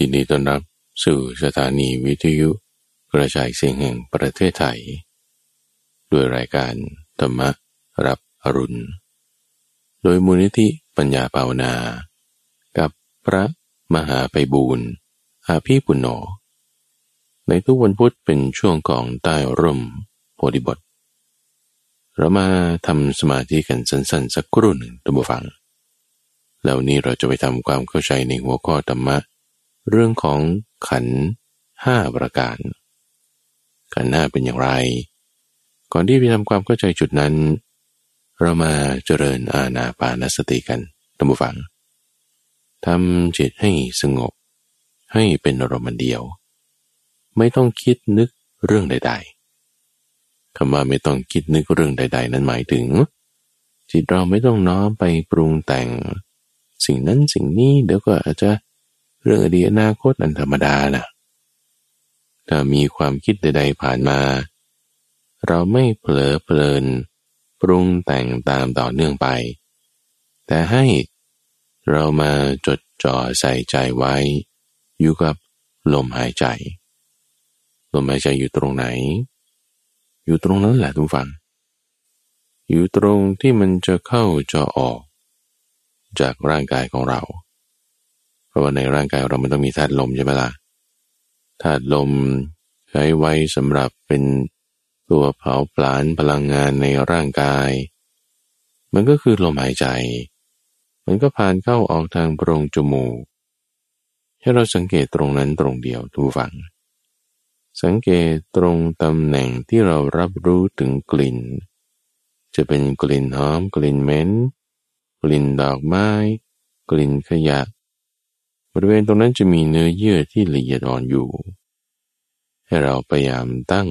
ยินดีต้อนรับสู่สถานีวิทยุกระจายเสียงแห่งประเทศไทย ด้วยรายการธรรมรับอรุณ โดยมูลนิธิปัญญาภาวนา กับพระมหาไปบูรณ์อาภีปุณโญในทุกวันพุธเป็นช่วงของใต้ร่มโพธิบท เรามาทำสมาธิกันสั้นๆ สักครู่หนึ่งตัมบูฟัง แล้วนี้เราจะไปทำความเข้าใจในหัวข้อธรรมะ เรื่องของขันห้าประการ ขันห้าเป็นอย่างไร ก่อนที่ไปทำความเข้าใจจุดนั้น เรามาเจริญอาณาปานสติกันตัมบูฟังทำจิตให้สงบ ให้เป็นอารมณ์เดียว ไม่ต้องคิดนึกเรื่องใด ๆคำว่าไม่ต้องคิดนึกเรื่องใด ๆ นั้นหมายถึง จิตเราไม่ต้องน้อมไปปรุงแต่ง สิ่งนั้นสิ่งนี้เดี๋ยวก็อาจจะ เรื่องอดีตอนาคตอันธรรมดานะถ้ามีความคิดใดๆผ่านมา เราไม่เผลอเพลิน ปรุงแต่งตามต่อเนื่องไป แต่ให้เรามาจดจ่อใส่ใจไว้ อยู่กับลมหายใจ ลมหายใจอยู่ตรงไหน อยู่ตรงนั้นแหละทุกฝัง อยู่ตรงที่มันจะเข้าจะออก จากร่างกายของเรา ราะว่าในร่างกายเรามันต้องมีธาตุลมใช่ไหมล่ะ ธาตุลมใช้ไว้สำหรับเป็นตัวเผาผลาญพลังงานในร่างกาย มันก็คือลมหายใจ มันก็ผ่านเข้าออกทางโพรงจมูก ให้เราสังเกตตรงนั้นตรงเดียวทุกฝัง สังเกตตรงตำแหน่งที่เรารับรู้ถึงกลิ่น จะเป็นกลิ่นหอม กลิ่นเหม็น กลิ่นดอกไม้ กลิ่นขยะ ริเวณตรงนั้นจะมีเนื้อเยื่อที่ละเอียดอ่อนอยู่ ให้เราพยายามตั้ง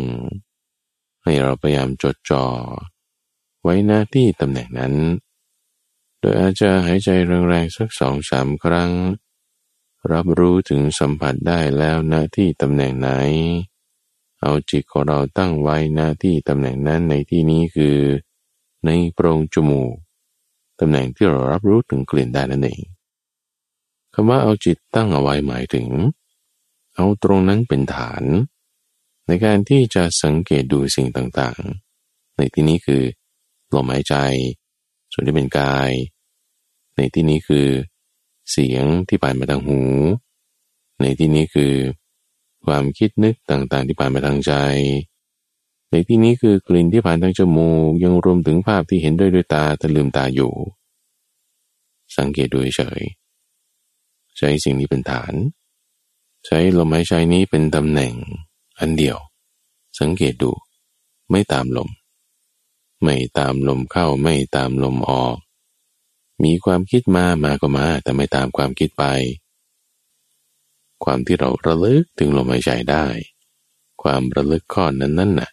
ให้เราพยายามจดจ่อไว้หน้าที่ตำแหน่งนั้น โดยอาจจะหายใจแรงๆสักสองสามครั้ง รับรู้ถึงสัมผัสได้แล้วหน้าที่ตำแหน่งไหน เอาจิตของเราตั้งไว้หน้าที่ตำแหน่งนั้นในที่นี้คือ ในโพรงจมูกตำแหน่งที่เรารับรู้ถึงกลิ่นได้นั่นเอง คำว่าเอาจิตตั้งเอาไว้หมายถึง เอาตรงนั้นเป็นฐาน ในการที่จะสังเกตดูสิ่งต่างๆ ในที่นี้คือลมหายใจ ส่วนที่เป็นกาย ในที่นี้คือ เสียงที่ผ่านมาทางหู ในที่นี้คือ ความคิดนึกต่างๆ ที่ผ่านมาทางใจ ในที่นี้คือกลิ่นที่ผ่านทางจมูกยังรวมถึงภาพที่เห็นด้วยด้วยตาแต่ลืมตาอยู่ สังเกตดูเฉย ใช้สิ่งนี้เป็นฐาน ใช้ลมหายใจนี้เป็นตำแหน่งอันเดียว สังเกตดู ไม่ตามลม ไม่ตามลมเข้าไม่ตามลมออก มีความคิดมามาก็มา แต่ไม่ตามความคิดไป ความที่เราระลึกถึงลมหายใจได้ ความระลึกข้อนั้นนั่นน่ะ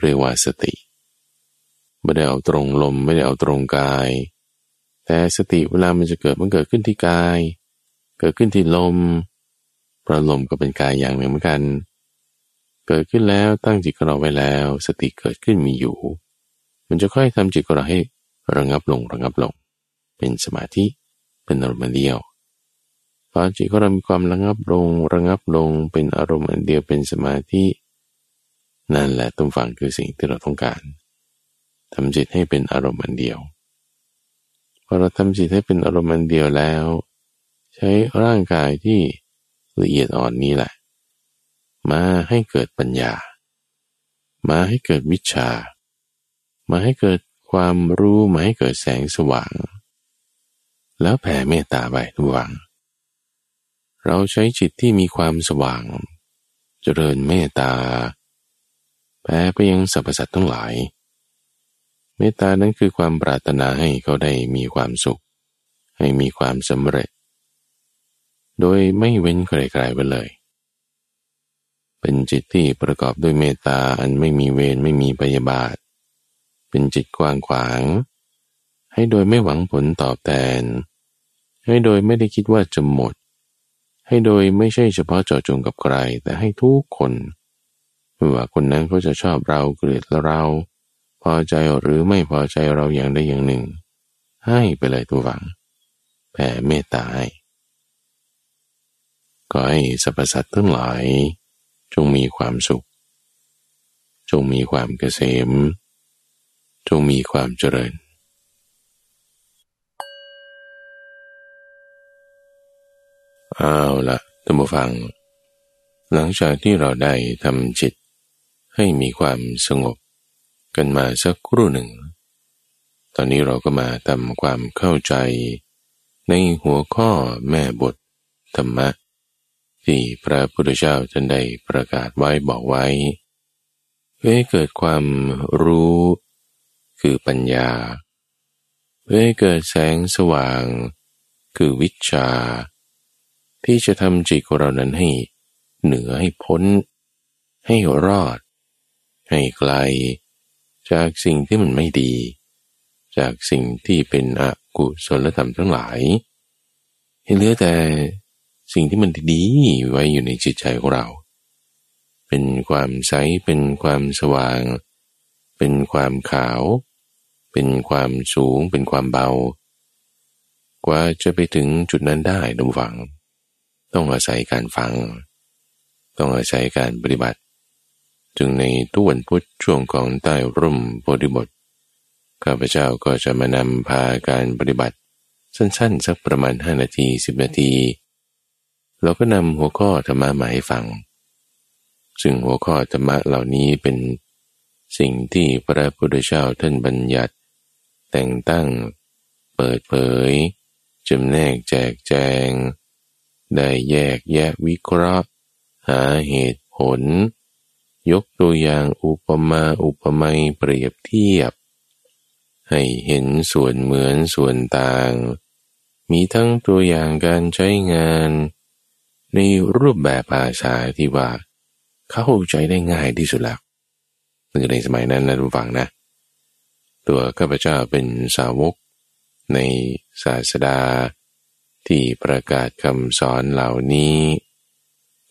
เรียกว่าสติไม่ได้เอาตรงลมไม่ได้เอาตรงกาย แต่สติเวลามันจะเกิดมันเกิดขึ้นที่กาย เกิดขึ้นที่ลม เพราะลมก็เป็นกายอย่างหนึ่งเหมือนกัน เกิดขึ้นแล้วตั้งจิตของเราไว้แล้ว สติเกิดขึ้นมีอยู่ มันจะค่อยทำจิตของเราให้ระงับลงระงับลง เป็นสมาธิเป็นอารมณ์เดียวพอจิตของเรามีความระงับลงระงับลงเป็นอารมณ์เดียวเป็นสมาธินั่นแหละตุ้มฟังคือสิ่งที่เราต้องการทำจิตให้เป็นอารมณ์เดียวพอเราทำจิตให้เป็นอารมณ์เดียวแล้ว ใช้ร่างกายที่ละเอียดอ่อนนี้แหละ มาให้เกิดปัญญา มาให้เกิดวิชา มาให้เกิดความรู้มาให้เกิดแสงสว่าง แล้วแผ่เมตตาไปทุกวัง เราใช้จิตที่มีความสว่าง เจริญเมตตาแผ่ไปยังสรรพสัตว์ทั้งหลายเมตตานั้นคือความปรารถนาให้เขาได้มีความสุข ให้มีความสำเร็จ โดยไม่เว้นใครๆไปเลย เป็นจิตที่ประกอบด้วยเมตตาอันไม่มีเวรไม่มีปยาบาท เป็นจิตกว้างขวาง ให้โดยไม่หวังผลตอบแทน ให้โดยไม่ได้คิดว่าจะหมด ให้โดยไม่ใช่เฉพาะเจาะจงกับใคร แต่ให้ทุกคนไม่ว่าคนนั้นเขาจะชอบเราเกลียดเรา พอใจหรือไม่พอใจเราอย่างใดอย่างหนึ่ง ให้ไปเลยตัวหวังแผ่เมตตาให้ ก็ให้สรรพสัตว์ทั้งหลาย จงมีความสุข จงมีความเกษม จงมีความเจริญเอาละท่านผู้ฟัง หลังจากที่เราได้ทำจิตให้มีความสงบกันมาสักครู่หนึ่ง ตอนนี้เราก็มาทำความเข้าใจในหัวข้อแม่บทธรรมะ ที่พระพุทธเจ้าท่านได้ประกาศไว้บอกไว้ เพื่อให้เกิดความรู้คือปัญญา เพื่อให้เกิดแสงสว่าง คือวิชา ที่จะทำจิตของเรานั้นให้เหนือให้พ้น ให้รอด ให้ไกล จากสิ่งที่มันไม่ดี จากสิ่งที่เป็นอกุศลธรรมทั้งหลายให้เหลือแต่ สิ่งที่มันดีไว้อยู่ในจิตใจของเรา เป็นความใส เป็นความสว่าง เป็นความขาว เป็นความสูง เป็นความเบา กว่าจะไปถึงจุดนั้นได้ดมฝัง ต้องอาศัยการฟัง ต้องอาศัยการปฏิบัติ จึงในตุวันพุธช่วงของใต้ร่มโพธิบทข้าพเจ้าก็จะมานำพาการปฏิบัติ สั้นๆ สักประมาณ 5 นาที 10 นาที เราก็นำหัวข้อธรรมะมาให้ฟัง ซึ่งหัวข้อธรรมะเหล่านี้เป็นสิ่งที่พระพุทธเจ้าท่านบัญญัติ แต่งตั้ง เปิดเผยจำแนกแจกแจง ได้แยกแยะวิเคราะห์ หาเหตุผล ยกตัวอย่างอุปมาอุปไมยเปรียบเทียบ ให้เห็นส่วนเหมือนส่วนต่าง มีทั้งตัวอย่างการใช้งาน ในรูปแบบภาษาที่ว่า เข้าใจได้ง่ายที่สุดแล้วในสมัยนั้นนะทุกฝังนะ ตัวข้าพเจ้าเป็นสาวก ในศาสดา ที่ประกาศคำสอนเหล่านี้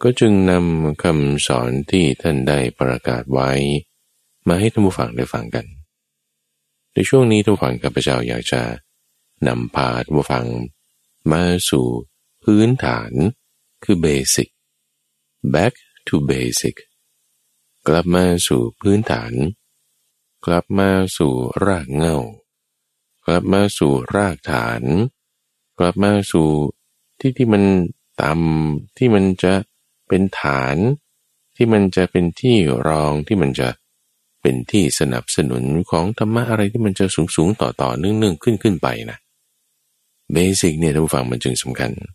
ก็จึงนำคำสอนที่ท่านได้ประกาศไว้ มาให้ท่านผู้ฟังได้ฟังกัน ในช่วงนี้ท่านผู้ฟังกับพเจ้าอยากจะนำพาท่านผู้ฟังมาสู่พื้นฐาน คือ basic back to basic กลับมาสู่พื้นฐาน กลับมาสู่รากเงา กลับมาสู่รากฐาน กลับมาสู่ที่ที่มันต่ำที่มันจะเป็นฐาน ที่มันจะเป็นที่รองที่มันจะเป็นที่สนับสนุนของธรรมะอะไรที่มันจะสูงสูงต่อต่อเนื่องเนื่องขึ้นขึ้นไปนะเบสิกเนี่ยท่านผู้ฟังมันจึงสำคัญเ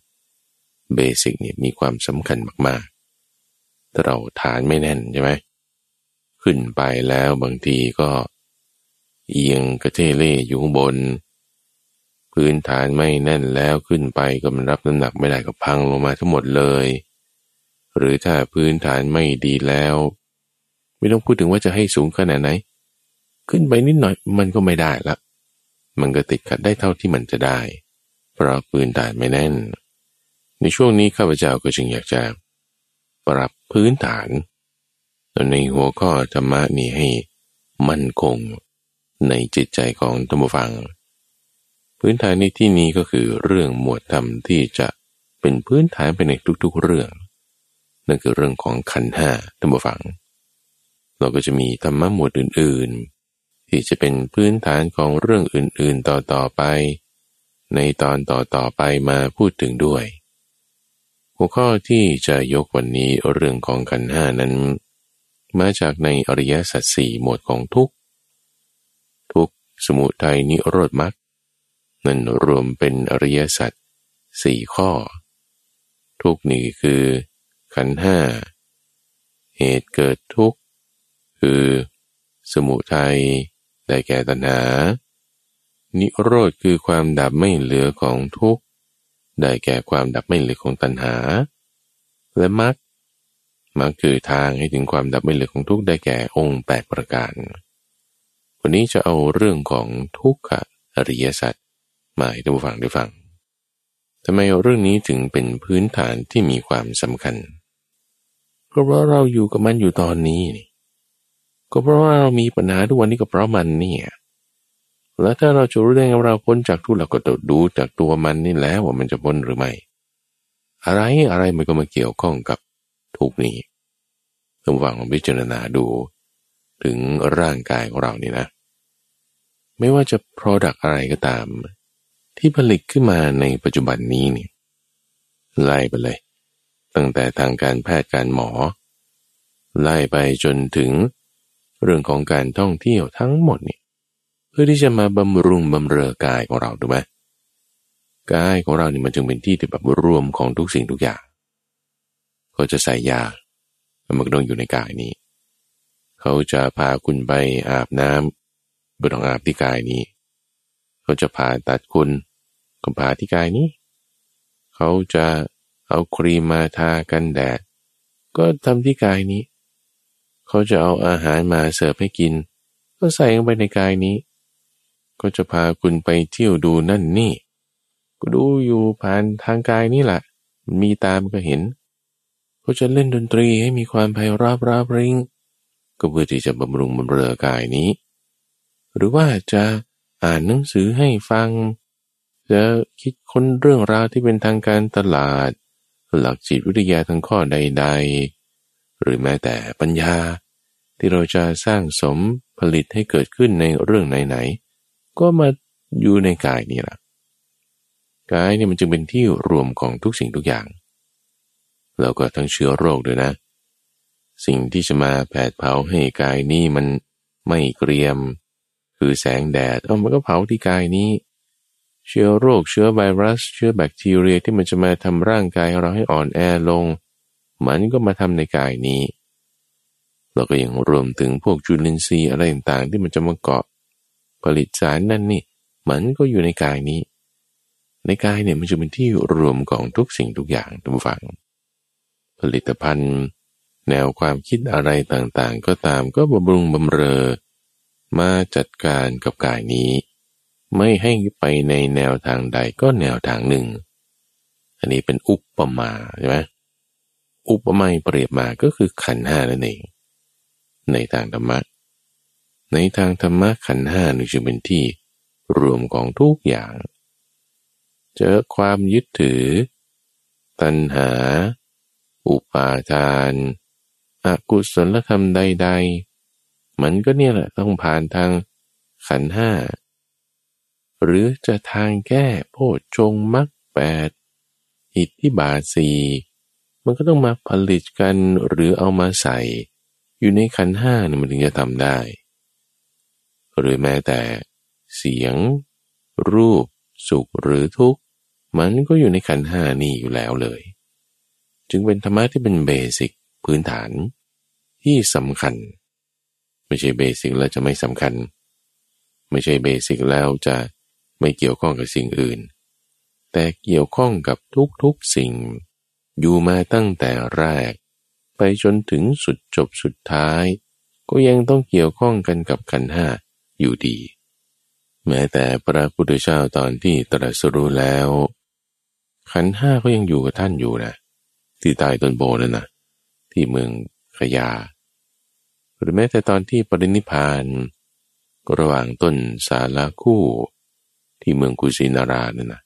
เบสิกเนี่ยมีความสำคัญมากๆถ้าเราฐานไม่แน่นใช่ไหมขึ้นไปแล้วบางทีก็ เอียงกระเทเล่อยู่ข้างบน พื้นฐานไม่แน่นแล้วขึ้นไปก็มันรับน้ำหนักไม่ได้ก็พังลงมาทั้งหมดเลย หรือถ้าพื้นฐานไม่ดีแล้ว ไม่ต้องพูดถึงว่าจะให้สูงขนาดไหน ขึ้นไปนิดหน่อยมันก็ไม่ได้ละมันก็ติดขัดได้เท่าที่มันจะได้ เพราะพื้นฐานไม่แน่น ในช่วงนี้ข้าพเจ้าก็จึงอยากจะ ปรับพื้นฐาน ในหัวข้อธรรมะนี้ให้มั่นคงในจิตใจของธรรมฟัง พื้นฐานในที่นี้ก็คือเรื่องหมวดธรรมที่จะเป็นพื้นฐานไปในทุกๆเรื่อง นั่นคือเรื่องของขันห้าท่านผู้ฟัง เราก็จะมีธรรมะหมวดอื่นๆ ที่จะเป็นพื้นฐานของเรื่องอื่นๆต่อๆไป ในตอนต่อๆไปมาพูดถึงด้วย หัวข้อที่จะยกวันนี้เรื่องของขันห้านั้น มาจากในอริยสัจสี่หมวดของทุกทุกสมุทัยนิโรธมรรคนั่นรวมเป็นอริยสัจสี่ข้อ ทุกนี่คือขันห้าเหตุเกิดทุกข์ คือสมุทัยได้แก่ตัณหา นิโรธคือความดับไม่เหลือของทุกข์ ได้แก่ความดับไม่เหลือของตัณหา และมรรคมรรคคือทางให้ถึงความดับไม่เหลือของทุกข์ได้แก่องค์แปดประการ วันนี้จะเอาเรื่องของทุกขอริยสัจมาให้ท่านผู้ฟังได้ฟังทำไมเรื่องนี้ถึงเป็นพื้นฐานที่มีความสำคัญ ก็เพราะเราอยู่กับมันอยู่ตอนนี้นี่ก็เพราะว่าเรามีปัญหาทุกวันนี้ก็เพราะมันเนี่ย แล้วถ้าเราจะรู้ได้ไงเราพ้นจากทุกข์เราก็ต้องดูจากตัวมันนี่แล้วว่ามันจะพ้นหรือไม่ อะไรอะไรมันก็มาเกี่ยวข้องกับทุกนี้ต้องฟังพิจารณาดูถึงร่างกายของเรานี่นะ ไม่ว่าจะ Product อะไรก็ตาม ที่ผลิตขึ้นมาในปัจจุบันนี้นี่ไล่ไปเลย ตั้งแต่ทางการแพทย์การหมอ ไล่ไปจนถึงเรื่องของการท่องเที่ยวทั้งหมดนี่ เพื่อที่จะมาบำรุงบำเรอกายของเราถูกไหมกายของเรานี่มันจึงเป็นที่ที่แบบรวมของทุกสิ่งทุกอย่าง เขาจะใส่ยามันก็ต้องอยู่ในกายนี้ เขาจะพาคุณไปอาบน้ำก็ต้องอาบที่กายนี้ เขาจะพาตัดคุณก็พาที่กายนี้ เขาจะเอาครีมมาทากันแดด ก็ทำที่กายนี้ เขาจะเอาอาหารมาเสิร์ฟให้กิน ก็ใส่ลงไปในกายนี้ ก็จะพาคุณไปเที่ยวดูนั่นนี่ ก็ดูอยู่ผ่านทางกายนี่แหละ มีตามก็เห็นเขาจะเล่นดนตรีให้มีความไพเราะราบริง ก็เพื่อที่จะบำรุงบำเรอกายนี้ หรือว่าจะอ่านหนังสือให้ฟัง จะคิดค้นเรื่องราวที่เป็นทางการตลาด หลักจิตวิทยาทั้งข้อใด ๆ หรือแม้แต่ปัญญาที่เราจะสร้างสมผลิตให้เกิดขึ้นในเรื่องไหนๆ ก็มาอยู่ในกายนี่แหละกายเนี่ยมันจึงเป็นที่รวมของทุกสิ่งทุกอย่าง แล้วก็ทั้งเชื้อโรคด้วยนะ สิ่งที่จะมาแผดเผาให้กายนี้มันไม่เกรียม คือแสงแดดเอามันก็เผาที่กายนี้ เชื้อโรคเชื้อไวรัส เชื้อแบคทีเรียที่มันจะมาทำร่างกายเราให้อ่อนแอลง มันก็มาทำในกายนี้เราก็ยังรวมถึงพวกจุลินทรีย์อะไรต่างๆ ที่มันจะมาเกาะ ผลิตสารนั่นนี่ มันก็อยู่ในกายนี้ ในกายเนี่ยมันจะเป็นที่รวมของทุกสิ่งทุกอย่างทุกฝัง ผลิตภัณฑ์ แนวความคิดอะไรต่างๆ ก็ตามก็บำรุงบำเรอ มาจัดการกับกายนี้ ไม่ให้ไปในแนวทางใดก็แนวทางหนึ่ง อันนี้เป็นอุปมาใช่ไหมอุปมาเปรียบมาก็คือขันห้านั่นเองในทางธรรมะ ในทางธรรมะขันห้านี่จึงเป็นที่รวมของทุกอย่าง เจอความยึดถือ ตัณหา อุปาทานอกุศลธรรมใด ๆ มันก็เนี่ยแหละต้องผ่านทางขันห้า หรือจะทางแก้โพชฌงมักแปดอิทธิบาสีมันก็ต้องมาผลิตกันหรือเอามาใส่ อยู่ในขันห้าเนี่ยมันถึงจะทำได้ หรือแม้แต่เสียง รูป สุขหรือทุกข์ มันก็อยู่ในขันห้านี่อยู่แล้วเลย จึงเป็นธรรมะที่เป็นเบสิกพื้นฐาน ที่สำคัญ ไม่ใช่เบสิกแล้วจะไม่สำคัญ ไม่ใช่เบสิกแล้วจะไม่เกี่ยวข้องกับสิ่งอื่น แต่เกี่ยวข้องกับทุกๆสิ่ง อยู่มาตั้งแต่แรก ไปจนถึงสุดจบสุดท้าย ก็ยังต้องเกี่ยวข้องกันกับขันห้า อยู่ดี แม้แต่พระพุทธเจ้าตอนที่ตรัสรู้แล้ว ขันห้าก็ยังอยู่กับท่านอยู่นะที่ใต้ต้นโบนั่นนะที่เมืองขยา หรือแม้แต่ตอนที่ปรินิพานระหว่างต้นสาลาคู่ ที่เมืองกุสินารานั่นนะ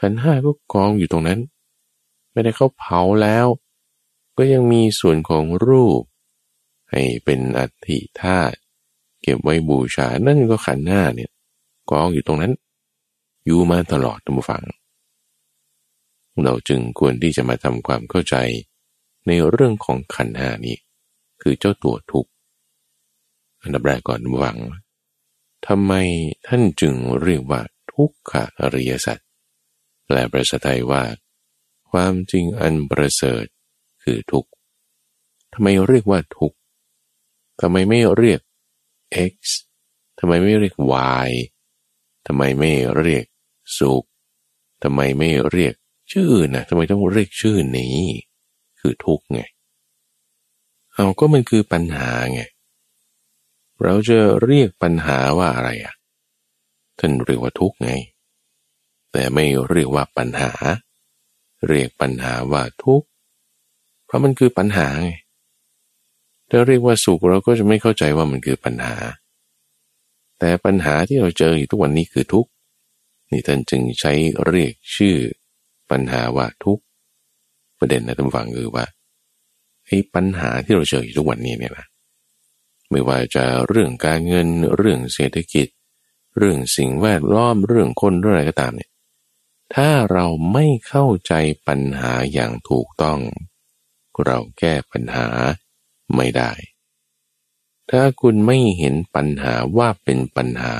ขันห้าก็กองอยู่ตรงนั้น ไม่ได้เขาเผาแล้ว ก็ยังมีส่วนของรูป ให้เป็นอัฐิธาตุ เก็บไว้บูชา นั่นก็ขันห้าเนี่ยกองอยู่ตรงนั้น อยู่มาตลอดทุกฝัง เราจึงควรที่จะมาทำความเข้าใจในเรื่องของขันหานี้ คือเจ้าตัวทุกข์อันดับแรกก่อนวังทำไมท่านจึงเรียกว่าทุกขอริยสัจแปลประสไทยว่า ความจริงอันประเสริฐคือทุกข์ทำไมเรียกว่าทุกข์ทำไมไม่เรียก x ทำไมไม่เรียก y ทำไมไม่เรียกสุขทำไมไม่เรียกชื่ออื่นนะทำไมต้องเรียกชื่อนี้ คือทุกข์ไง เอาก็มันคือปัญหาไง เราจะเรียกปัญหาว่าอะไรอะ ท่านเรียกว่าทุกข์ไง แต่ไม่เรียกว่าปัญหา เรียกปัญหาว่าทุกข์ เพราะมันคือปัญหาไง ถ้าเรียกว่าสุขเราก็จะไม่เข้าใจว่ามันคือปัญหา แต่ปัญหาที่เราเจออยู่ทุกวันนี้คือทุกข์นี่ท่านจึงใช้เรียกชื่อปัญหาว่าทุกข์ประเด็นนะท่านฟังคือว่าไอ้ปัญหาที่เราเจออยู่ทุกวันนี้เนี่ยนะไม่ว่าจะเรื่องการเงินเรื่องเศรษฐกิจ เรื่องสิ่งแวดล้อมเรื่องคนเรื่องอะไรก็ตามเนี่ยถ้าเราไม่เข้าใจปัญหาอย่างถูกต้อง เราแก้ปัญหา ไม่ได้ ถ้าคุณไม่เห็นปัญหาว่าเป็นปัญหา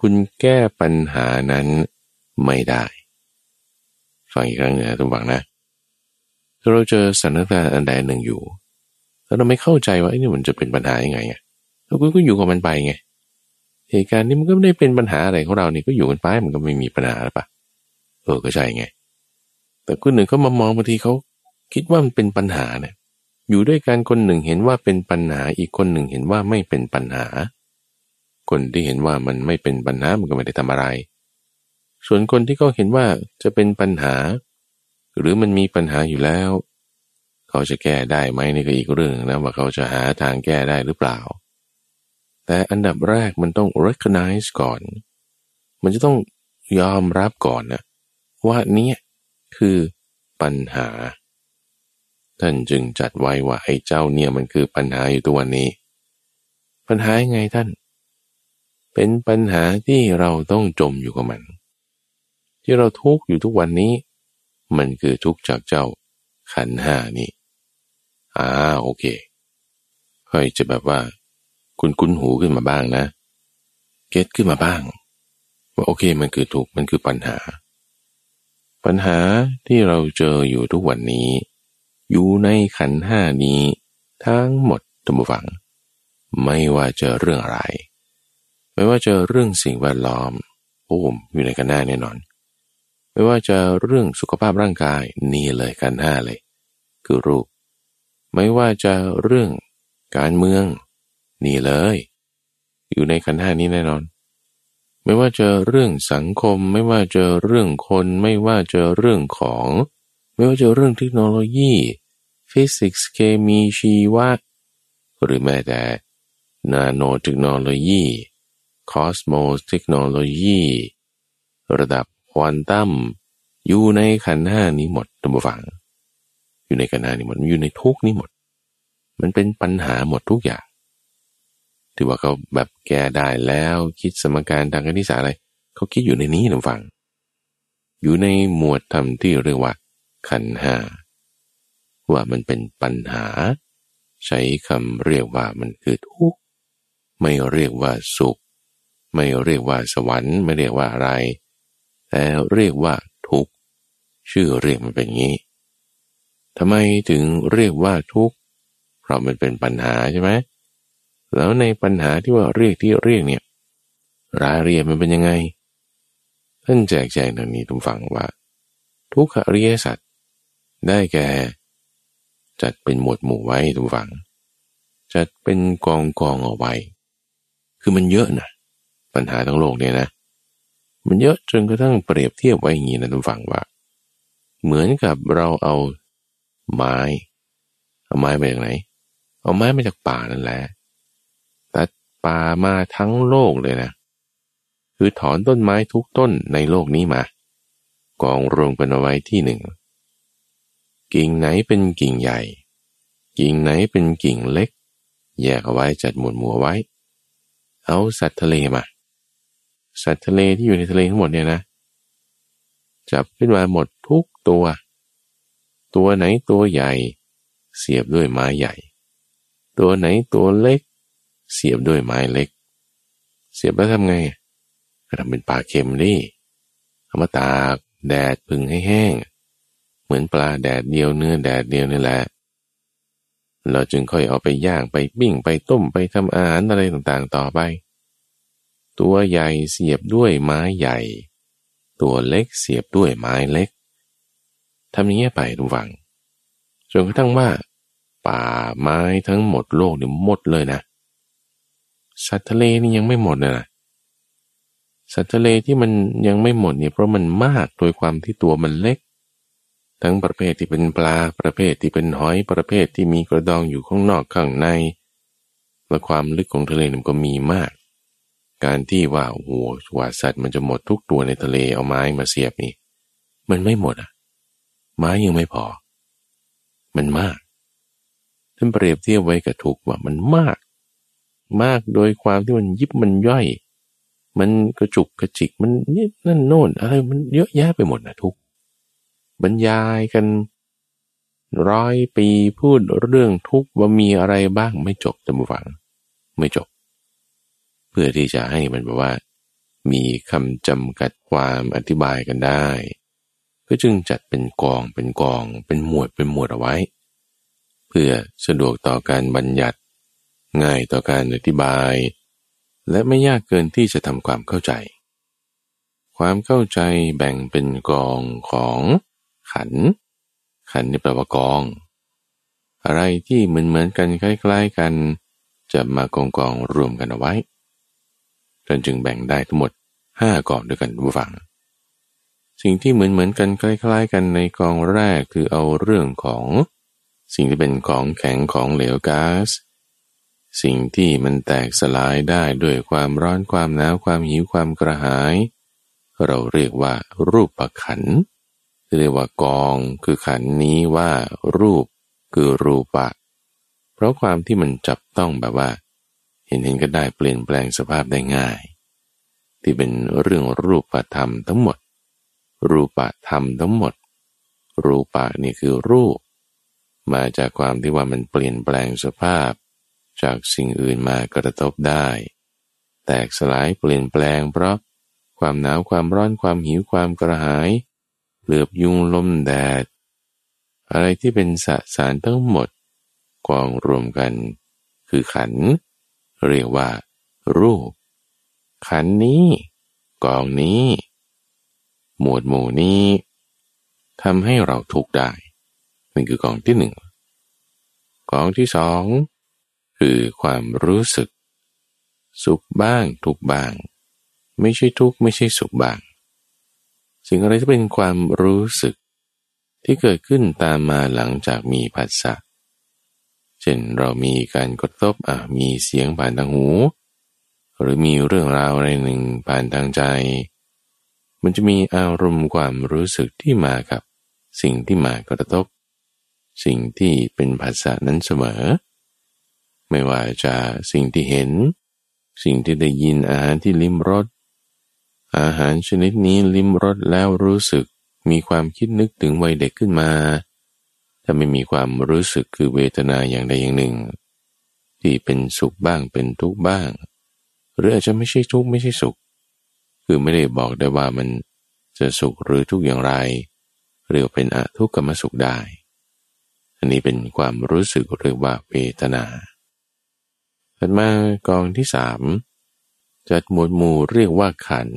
คุณแก้ปัญหานั้นไม่ได้ฟังอีกครั้งนะทุกฝังนะถ้าเราเจอสถานการณ์อันใดหนึ่งอยู่แล้วเราไม่เข้าใจว่าไอ้นี่มันจะเป็นปัญหายังไงอะเราก็อยู่กับมันไปไงเหตุการณ์นี้มันก็ไม่ได้เป็นปัญหาอะไรของเรานี่ก็อยู่กันไปมันก็ไม่มีปัญหาหรือปะเออก็ใช่ไง แต่คนหนึ่งเขามามองบางทีเขาคิดว่ามันเป็นปัญหาเนี่ย อยู่ด้วยกันคนหนึ่งเห็นว่าเป็นปัญหาอีกคนหนึ่งเห็นว่าไม่เป็นปัญหา คนที่เห็นว่ามันไม่เป็นปัญหามันก็ไม่ได้ทำอะไร ส่วนคนที่เขาเห็นว่าจะเป็นปัญหา หรือมันมีปัญหาอยู่แล้ว เขาจะแก้ได้ไหมนี่ก็อีกเรื่องนะว่าเขาจะหาทางแก้ได้หรือเปล่า แต่อันดับแรกมันต้อง recognize ก่อน มันจะต้องยอมรับก่อนนะว่านี้คือปัญหา ท่านจึงจัดไว้ว่าไอ้เจ้าเนี่ยมันคือปัญหาอยู่ตัวนี้ ปัญหาไงท่าน เป็นปัญหาที่เราต้องจมอยู่กับมัน ที่เราทุกข์อยู่ทุกวันนี้ มันคือทุกข์จากเจ้าขันห้านี่อ่าโอเคค่อยจะแบบว่า คุณคุ้นหูขึ้นมาบ้างนะ เก็ตขึ้นมาบ้าง ว่าโอเคมันคือทุกข์มันคือปัญหาปัญหาที่เราเจออยู่ทุกวันนี้ อยู่ในขันห้านี้ ทั้งหมดทุกฝัง ไม่ว่าเจอเรื่องอะไร ไม่ว่าเจอเรื่องสิ่งแวดล้อมโอ้มอยู่ในกันห้าแน่นอน ไม่ว่าจะเรื่องสุขภาพร่างกายนี่เลยกันห้าเลย คือรูป ไม่ว่าจะเรื่องการเมือง นี่เลย อยู่ในขันห้านี้แน่นอนไม่ว่าจะเรื่องสังคม ไม่ว่าจะเรื่องคน ไม่ว่าจะเรื่องของ ไม่ว่าจะเรื่องเทคโนโลยี ฟิสิกส์เคมีชีวะ หรือแม้แต่นาโนเทคโนโลยี cosmos technology ระดับควอนตัมอยู่ในขันห้านี้หมดตัมฟัง อยู่ในขันห้านี้หมดอยู่ในทุกนี้หมด มันเป็นปัญหาหมดทุกอย่างถือว่าเขาแบบแก้ได้แล้วคิดสมการทางคณิตศาสตร์อะไรเขาคิดอยู่ในนี้นะฟัง อยู่ในหมวดธรรมที่เรียกว่าขันห้า ว่ามันเป็นปัญหา ใช้คำเรียกว่ามันคือทุกข์ไม่เรียกว่าสุข ไม่เรียกว่าสวรรค์ไม่เรียกว่าอะไร แต่เรียกว่าทุกข์ชื่อเรียกมันเป็นงี้ทำไมถึงเรียกว่าทุกข์เพราะมันเป็นปัญหาใช่ไหมแล้วในปัญหาที่ว่าเรียกที่เรียกเนี่ยรายละเอียดมันเป็นยังไงท่านแจกแจงทางนี้ทุกฝังว่า ทุกขอริยสัตว์ได้แก่ จัดเป็นหมวดหมู่ไว้ทุกฝัง จัดเป็นกองกองเอาไว้ คือมันเยอะนะปัญหาทั้งโลกเนี่ยนะ มันเยอะจนกระทั่งเปรียบเทียบไว้อย่างนี้นะทุกฝังว่า เหมือนกับเราเอาไม้เอาไม้มาจากไหน เอาไม้มาจากป่านั่นแหละป่ามาทั้งโลกเลยนะ คือถอนต้นไม้ทุกต้นในโลกนี้มากองรวมกันเอาไว้ที่หนึ่ง กิ่งไหนเป็นกิ่งใหญ่ กิ่งไหนเป็นกิ่งเล็ก แยกเอาไว้จัดหมวดหมู่ไว้ เอาสัตว์ทะเลมา สัตว์ทะเลที่อยู่ในทะเลทั้งหมดเนี่ยนะ จับขึ้นมาหมดทุกตัว ตัวไหนตัวใหญ่ เสียบด้วยไม้ใหญ่ ตัวไหนตัวเล็ก เสียบด้วยไม้เล็ก เสียบแล้วทำไงก็ทำเป็นปลาเค็มดิเอามาตากแดดพึ่งให้แห้ง เหมือนปลาแดดเดียวเนื้อแดดเดียวนี่แหละ เราจึงค่อยเอาไปย่างไปปิ้งไปต้มไปทำอาหารอะไรต่างๆต่อไป ตัวใหญ่เสียบด้วยไม้ใหญ่ ตัวเล็กเสียบด้วยไม้เล็กทำอย่างนี้ไปทุกฝังจนกระทั่งว่า ป่าไม้ทั้งหมดโลกเนี่ยหมดเลยนะ สัตว์ทะเลนี่ยังไม่หมดนะ สัตว์ทะเลที่มันยังไม่หมดเนี่ยเพราะมันมากโดยความที่ตัวมันเล็ก ทั้งประเภทที่เป็นปลาประเภทที่เป็นหอยประเภทที่มีกระดองอยู่ข้างนอกข้างใน และความลึกของทะเลมันก็มีมาก การที่ว่าโอ้โหว่าสัตว์มันจะหมดทุกตัวในทะเลเอาไม้มาเสียบนี่ มันไม่หมดอะ ไม้ยังไม่พอ มันมากท่านเปรียบเทียบไว้กับทุกข์ว่ามันมาก มากโดยความที่มันยิบมันย่อย มันกระจุกกระจิกมันนี่นั่นโน่นอะไรมันเยอะแยะไปหมดนะทุก บรรยายกัน ร้อยปีพูดเรื่องทุกว่ามีอะไรบ้างไม่จบจำฝัง ไม่จบ เพื่อที่จะให้มันแบบว่า มีคำจำกัดความอธิบายกันได้ ก็จึงจัดเป็นกองเป็นกอง เป็นหมวดเป็นหมวดเอาไว้ เพื่อสะดวกต่อการบัญญัติ ง่ายต่อการอธิบาย และไม่ยากเกินที่จะทำความเข้าใจความเข้าใจแบ่งเป็นกองของ ขัน ขันนี่แปลว่ากอง อะไรที่เหมือนเหมือนกันคล้ายๆกัน จะมากองกองรวมกันเอาไว้จนจึงแบ่งได้ทั้งหมดห้ากองด้วยกันผู้ฟัง สิ่งที่เหมือนเหมือนกันคล้าย ๆ กันในกองแรกคือเอาเรื่องของ สิ่งที่เป็นของแข็งของเหลวก๊าซสิ่งที่มันแตกสลายได้ด้วยความร้อนความหนาวความหิวความกระหาย เราเรียกว่ารูปประ เรียกว่ากองคือขันนี้ว่ารูปคือรูปะ เพราะความที่มันจับต้องแบบว่า เห็นเห็นก็ได้เปลี่ยนแปลงสภาพได้ง่าย ที่เป็นเรื่องรูปธรรมทั้งหมด รูปะธรรมทั้งหมด รูปะนี่คือรูป มาจากความที่ว่ามันเปลี่ยนแปลงสภาพ จากสิ่งอื่นมากระทบได้ แตกสลายเปลี่ยนแปลงเพราะความหนาวความร้อนความหิวความกระหาย เหลือบยุงลมแดด อะไรที่เป็นสสารทั้งหมดกองรวมกัน คือขัน เรียกว่า รูป ขันนี้กองนี้ หมวดหมู่นี้ทำให้เราทุกข์ได้นี่คือกองที่หนึ่งกองที่สองคือความรู้สึก สุขบ้างทุกบ้าง ไม่ใช่ทุกไม่ใช่สุขบ้าง สิ่งอะไรที่เป็นความรู้สึก ที่เกิดขึ้นตามมาหลังจากมีผัสสะเช่นเรามีการกระทบอะมีเสียงผ่านทางหู หรือมีเรื่องราวอะไรหนึ่งผ่านทางใจ มันจะมีอารมณ์ความรู้สึกที่มากับ สิ่งที่มากระทบ สิ่งที่เป็นภาษานั้นเสมอ ไม่ว่าจะสิ่งที่เห็น สิ่งที่ได้ยินอาหารที่ลิ้มรส อาหารชนิดนี้ลิ้มรสแล้วรู้สึกมีความคิดนึกถึงวัยเด็กขึ้นมา ถ้าไม่มีความรู้สึกคือเวทนาอย่างใดอย่างหนึ่ง ที่เป็นสุขบ้างเป็นทุกข์บ้าง หรืออาจจะไม่ใช่ทุกข์ไม่ใช่สุข คือไม่ได้บอกได้ว่ามันจะสุขหรือทุกข์อย่างไรเรียกเป็นอทุกขมสุขได้ อันนี้เป็นความรู้สึกเรียกว่าเวทนาถัดมากองที่สามจัดหมวดหมู่เรียกว่าขัน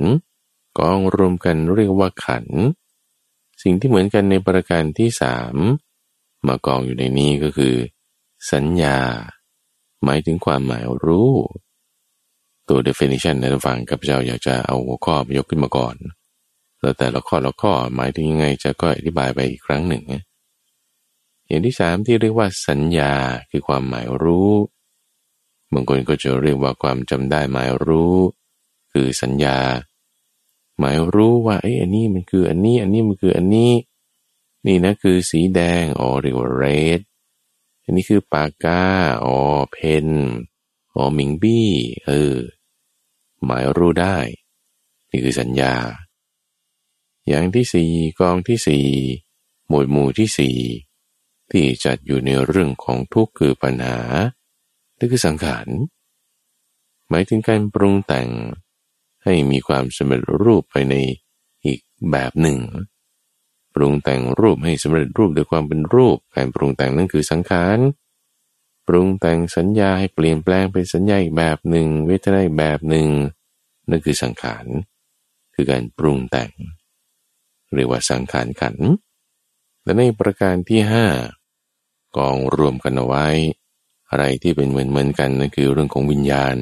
กองรวมกันเรียกว่าขัน สิ่งที่เหมือนกันในประการที่สามมากองอยู่ในนี้ก็คือ สัญญา หมายถึงความหมายรู้ ตัว definition ในฟังกับเจ้าอยากจะเอาหัวข้อยกขึ้นมาก่อน แล้วแต่ละข้อละข้อหมายถึงยังไงจะก็อธิบายไปอีกครั้งหนึ่งอย่างที่สามที่เรียกว่าสัญญาคือความหมายรู้บางคนก็จะเรียกว่าความจำได้หมายรู้ คือสัญญา หมายรู้ว่าไอ้อันนี้มันคืออันนี้ อันนี้มันคืออันนี้ นี่นะคือสีแดงอ๋อเรียกว่า red อันนี้คือปากกาอ๋อเพนอ๋อมิงบี้เออหมายรู้ได้ นี่คือสัญญา อย่างที่สี่กองที่สี่หมวดหมู่ที่สี่ที่จัดอยู่ในเรื่องของทุกข์คือปัญหานี่คือสังขารหมายถึงการปรุงแต่ง ให้มีความสำเร็จรูปไปในอีกแบบหนึ่ง ปรุงแต่งรูปให้สำเร็จรูปด้วยความเป็นรูป การปรุงแต่งนั่นคือสังขารปรุงแต่งสัญญาให้เปลี่ยนแปลงเป็นสัญญาอีกแบบหนึ่ง เวทนาอีกแบบหนึ่งนั่นคือสังขารคือการปรุงแต่ง เรียกว่าสังขารขัน และในประการที่ห้ากองรวมกันเอาไว้ อะไรที่เป็นเหมือนเหมือนกันนั่นคือเรื่องของวิญญาณ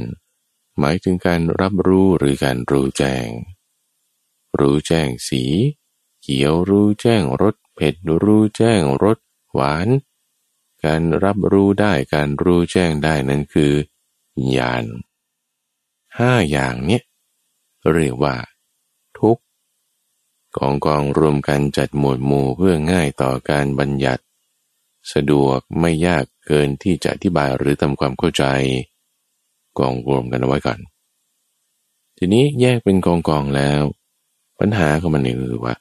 หมายถึงการรับรู้หรือการรู้แจ้ง รู้แจ้งสี เขียวรู้แจ้งรสเผ็ดรู้แจ้งรสหวาน การรับรู้ได้การรู้แจ้งได้นั้นคือญาณห้าอย่างเนี้ยเรียกว่า ทุกกองกองรวมกันจัดหมวดหมู่เพื่อง่ายต่อการบัญญัติ สะดวกไม่ยากเกินที่จะอธิบายหรือทำความเข้าใจ กองรวมกันเอาไว้ก่อน ทีนี้แยกเป็นกองกองแล้ว ปัญหาของมันนี่คือว่า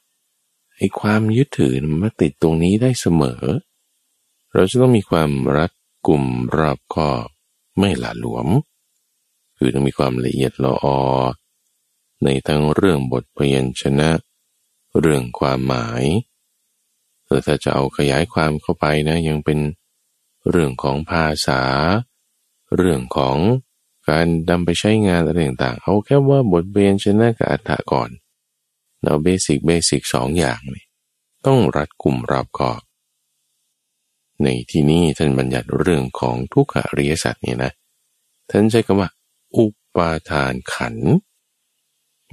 ไอ้ความยึดถือมันมาติดตรงนี้ได้เสมอ เราจะต้องมีความรัดกลุ่มรอบคอบไม่หละหลวม คือต้องมีความละเอียดละออ ในทั้งเรื่องบทพยัญชนะ เรื่องความหมายแต่ถ้าจะเอาขยายความเข้าไปนะยังเป็นเรื่องของภาษา เรื่องของ การดำไปใช้งานอะไรต่างๆ เอาแค่ว่าบทพยัญชนะกับอัฏฐะก่อนเราเบสิกเบสิกสองอย่างนี่ต้องรัดกลุ่มรอบกอบในที่นี้ท่านบัญญัติเรื่องของทุกขอริยสัจนี่นะ ท่านใช้คำว่า อุปาทานขัน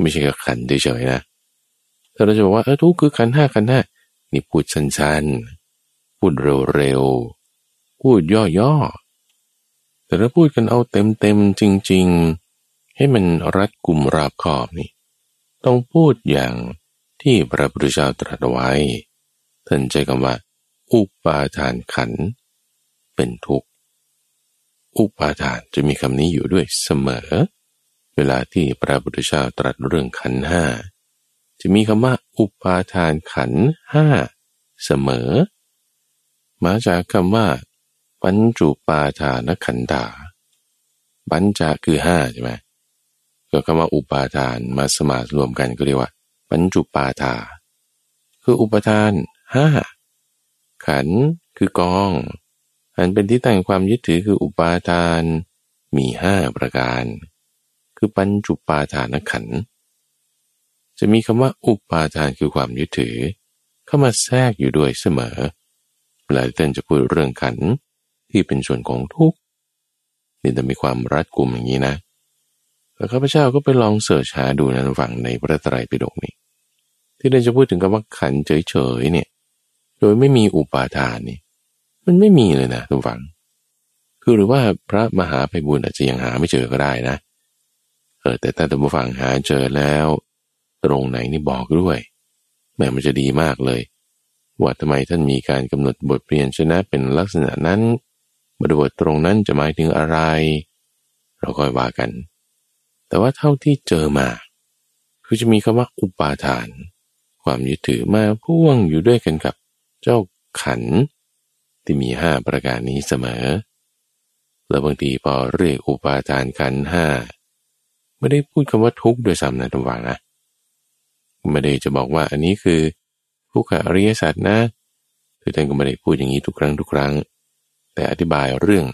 ไม่ใช่กับขันเฉยๆนะแต่เราจะบอกว่าเออทุกคือขันห้าขันห้านี่พูดสั้นๆ พูดเร็วๆ พูดย่อๆ แต่ถ้าพูดกันเอาเต็มๆจริง ๆ ให้มันรัดกลุ่มราบขอบนี่ ต้องพูดอย่างที่พระพุทธเจ้าตรัสไว้ท่านใจคำว่า อุปาทานขัน เป็นทุกข์ อุปาทานจะมีคำนี้อยู่ด้วยเสมอ เวลาที่พระพุทธเจ้าตรัสเรื่องขันห้าจะมีคำว่าอุปาทานขันห้าเสมอ มาจากคำว่า ปัญจุปาทานขันธาปัญจคือห้าใช่ไหมก็คำว่าอุปาทานมาสมารวมกันก็เรียกว่าปัญจุปาทา คืออุปทานห้าขันคือกอง อันเป็นที่ตั้งความยึดถือคืออุปาทานมีห้าประการ คือปัญจุปาทานขัน จะมีคำว่าอุปาทานคือความยึดถือ เข้ามาแทรกอยู่ด้วยเสมอหลายท่านจะพูดเรื่องขัน ที่เป็นส่วนของทุกนี่จะมีความรัดกุมอย่างนี้นะ แล้วข้าพเจ้าก็ไปลองเสิร์ชหาดูนะฝั่งในพระไตรปิฎกนี้ที่เราจะพูดถึงคำว่าขันเฉยๆเนี่ย โดยไม่มีอุปาทานนี่ มันไม่มีเลยนะทุกฝัง คือหรือว่าพระมหาไพบุญอาจจะยังหาไม่เจอก็ได้นะ เออแต่ถ้าท่านผู้ฟังหาเจอแล้ว ตรงไหนนี่บอกด้วยแม้มันจะดีมากเลย ว่าทำไมท่านมีการกำหนดบทเรียนชนะเป็นลักษณะนั้น บทบทตรงนั้นจะหมายถึงอะไร เราก็ว่ากัน แต่ว่าเท่าที่เจอมา คือจะมีคำว่าอุปาทาน ความยึดถือมาพ่วงอยู่ด้วยกันกับเจ้าขัน ที่มีห้าประการนี้เสมอ แล้วบางทีพอเรียกอุปาทานขันห้าไม่ได้พูดคำว่าทุกข์ด้วยซ้ำนะทุกฝังนะไม่ได้จะบอกว่าอันนี้คือทุกขอริยสัจนะคือท่านก็ไม่ได้พูดอย่างนี้ทุกครั้งทุกครั้ง แต่อธิบายเรื่อง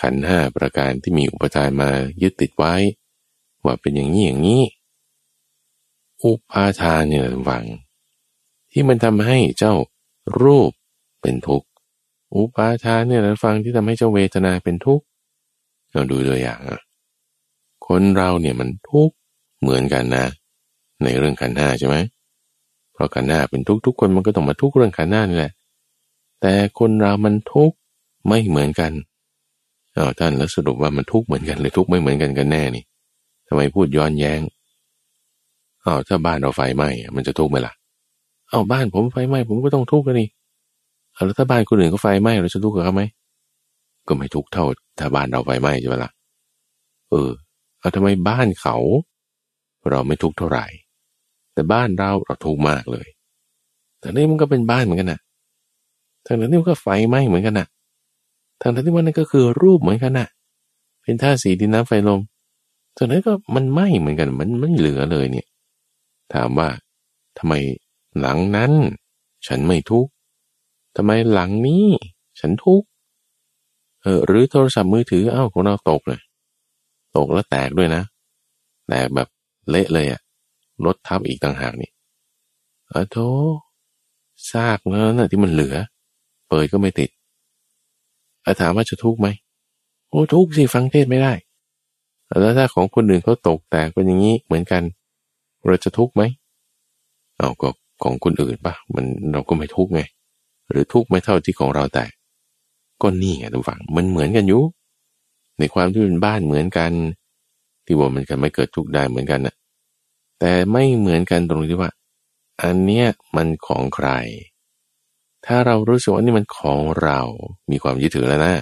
ขันห้าประการที่มีอุปทานมายึดติดไว้ ว่าเป็นอย่างนี้อย่างนี้ อุปาทานเนี่ยฟัง ที่มันทำให้เจ้ารูปเป็นทุกข์อุปาทานเนี่ยฟังที่ทำให้เจ้าเวทนาเป็นทุกข์เราดูตัวอย่างอะคนเราเนี่ยมันทุกข์เหมือนกันนะ ในเรื่องขันห้าใช่ไหมเพราะขันห้าเป็นทุกข์ทุกคนมันก็ต้องมาทุกข์เรื่องขันห้านี่แหละแต่คนเรามันทุกข์ ไม่เหมือนกันอ้าวท่านแล้วสรุปว่ามันทุกเหมือนกันหรือทุกไม่เหมือนกันกันแน่นี่ทำไมพูดย้อนแย้งอ้าวถ้าบ้านเราไฟไหม้มันจะทุกข์ไหมล่ะอ้าวบ้านผมไฟไหม้ผมก็ต้องทุกข์กันนี่เอาแล้วถ้าบ้านคนอื่นก็ไฟไหม้เราจะทุกข์กับเขาไหมก็ไม่ทุกข์เท่าถ้าบ้านเราไฟไหม้ใช่ไหมล่ะเออเอาทำไมบ้านเขา เราไม่ทุกข์เท่าไหร่ แต่บ้านเราเราทุกข์มากเลยแต่นี่มันก็เป็นบ้านเหมือนกันนะทางนั้นนี่มันก็ไฟไหม้เหมือนกันนะ ทางนั้นที่ว่านั่นก็คือรูปเหมือนกันนะเป็นท่าสีดินน้ำไฟลมส่วนนั้นก็มันไหม้เหมือนกัน มันไม่เหลือเลยเนี่ย ถามว่าทำไมหลังนั้น ฉันไม่ทุกข์ทำไมหลังนี้ ฉันทุกข์เออหรือโทรศัพท์มือถือเอ้าของเราตกเลยตกแล้วแตกด้วยนะแตกแบบเละเลยอะรถทับอีกต่างหากนี่เออโธซากแล้วนะที่มันเหลือ เปิดก็ไม่ติด อาถามว่าจะทุกข์ไหมโอ้ทุกข์สิฟังเทศไม่ได้ แล้วถ้าของคนอื่นเขาตกแตกเป็นอย่างนี้เหมือนกัน เราจะทุกข์ไหมเอาก็ของคนอื่นปะมันเราก็ไม่ทุกข์ไง หรือทุกข์ไม่เท่าที่ของเราแตกก็นี่ไงทุกฝั่งมันเหมือนกันอยู่ในความที่เป็นบ้านเหมือนกัน ที่ว่ามันกันไม่เกิดทุกข์ได้เหมือนกันนะแต่ไม่เหมือนกันตรงที่ว่า อันเนี้ยมันของใคร ถ้าเรารู้สึกว่านี่มันของเรา มีความยึดถือแล้วนะ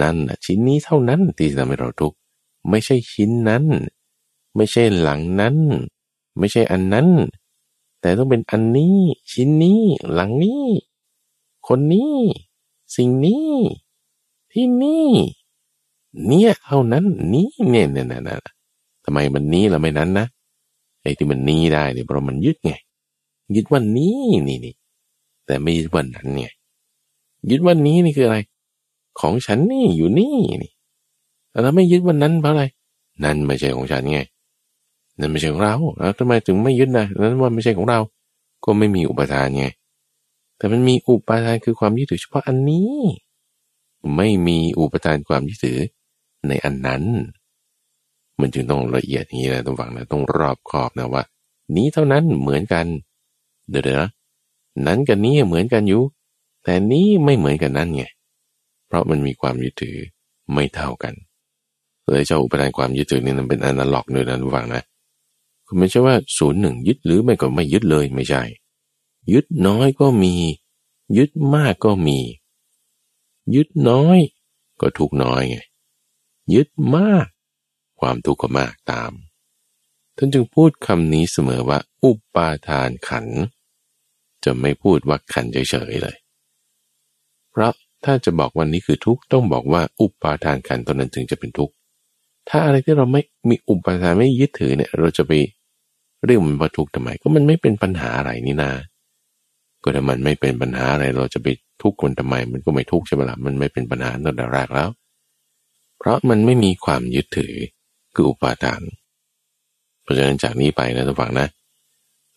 นั่นนะชิ้นนี้เท่านั้นที่ทำให้เราทุกข์ ไม่ใช่ชิ้นนั้น ไม่ใช่หลังนั้น ไม่ใช่อันนั้น แต่ต้องเป็นอันนี้ ชิ้นนี้ หลังนี้ คนนี้ สิ่งนี้ ที่นี่ เนี่ยเท่านั้น นี้เนี่ยเนี่ยเนี่ยทำไมมันนี้แล้วไม่นั้นนะไอ้ที่มันนี้ได้เนี่ยเพราะมันยึดไง ยึดวันนี้นี่นี่ แต่ไม่ยึดวันนั้นไงยึดวันนี้นี่คืออะไร ของฉันนี่อยู่นี่นี่แล้วไม่ยึดวันนั้นเพราะอะไร นั่นไม่ใช่ของฉันไงนั่นไม่ใช่ของเราแล้วทำไมถึงไม่ยึดนะนั้นว่าไม่ใช่ของเรา ก็ไม่มีอุปทานไงแต่มันมีอุปทานคือความยึดถือเฉพาะอันนี้ ไม่มีอุปทานความยึดถือในอันนั้น มันจึงต้องละเอียดอย่างนี้นะต้องฟังนะต้องรอบคอบนะว่า นี้เท่านั้นเหมือนกัน เดี๋ยวนะ นั้นกับนี้เหมือนกันอยู่ แต่นี้ไม่เหมือนกันนั่นไง เพราะมันมีความยึดถือไม่เท่ากันเลยเจ้าอุปทานความยึดถือนี่มันเป็นอนาล็อกด้วยนะทุกฝังนะคือไม่ใช่ว่าศูนย์หนึ่งยึดหรือไม่ก็ไม่ยึดเลยไม่ใช่ ยึดน้อยก็มี ยึดมากก็มี ยึดน้อยก็ทุกน้อยไงยึดมาก ความทุกข์ก็มากตาม ท่านจึงพูดคำนี้เสมอว่า อุปาทานขัน จะไม่พูดว่าขันเฉยๆเลย เพราะถ้าจะบอกวันนี้คือทุกข์ต้องบอกว่าอุปาทานขันตอนนั้นถึงจะเป็นทุกข์ถ้าอะไรที่เราไม่มีอุปทานไม่ยึดถือเนี่ย เราจะไปเรียกมันว่าทุกข์ทำไม ก็มันไม่เป็นปัญหาอะไรนี่นา ก็ถ้ามันไม่เป็นปัญหาอะไร เราจะไปทุกข์คนทำไม มันก็ไม่ทุกข์ใช่ไหมล่ะมันไม่เป็นปัญหาตั้งแต่แรกแล้ว เพราะมันไม่มีความยึดถือคืออุปาทาน เพราะฉะนั้นจากนี้ไปนะท่านฟังนะ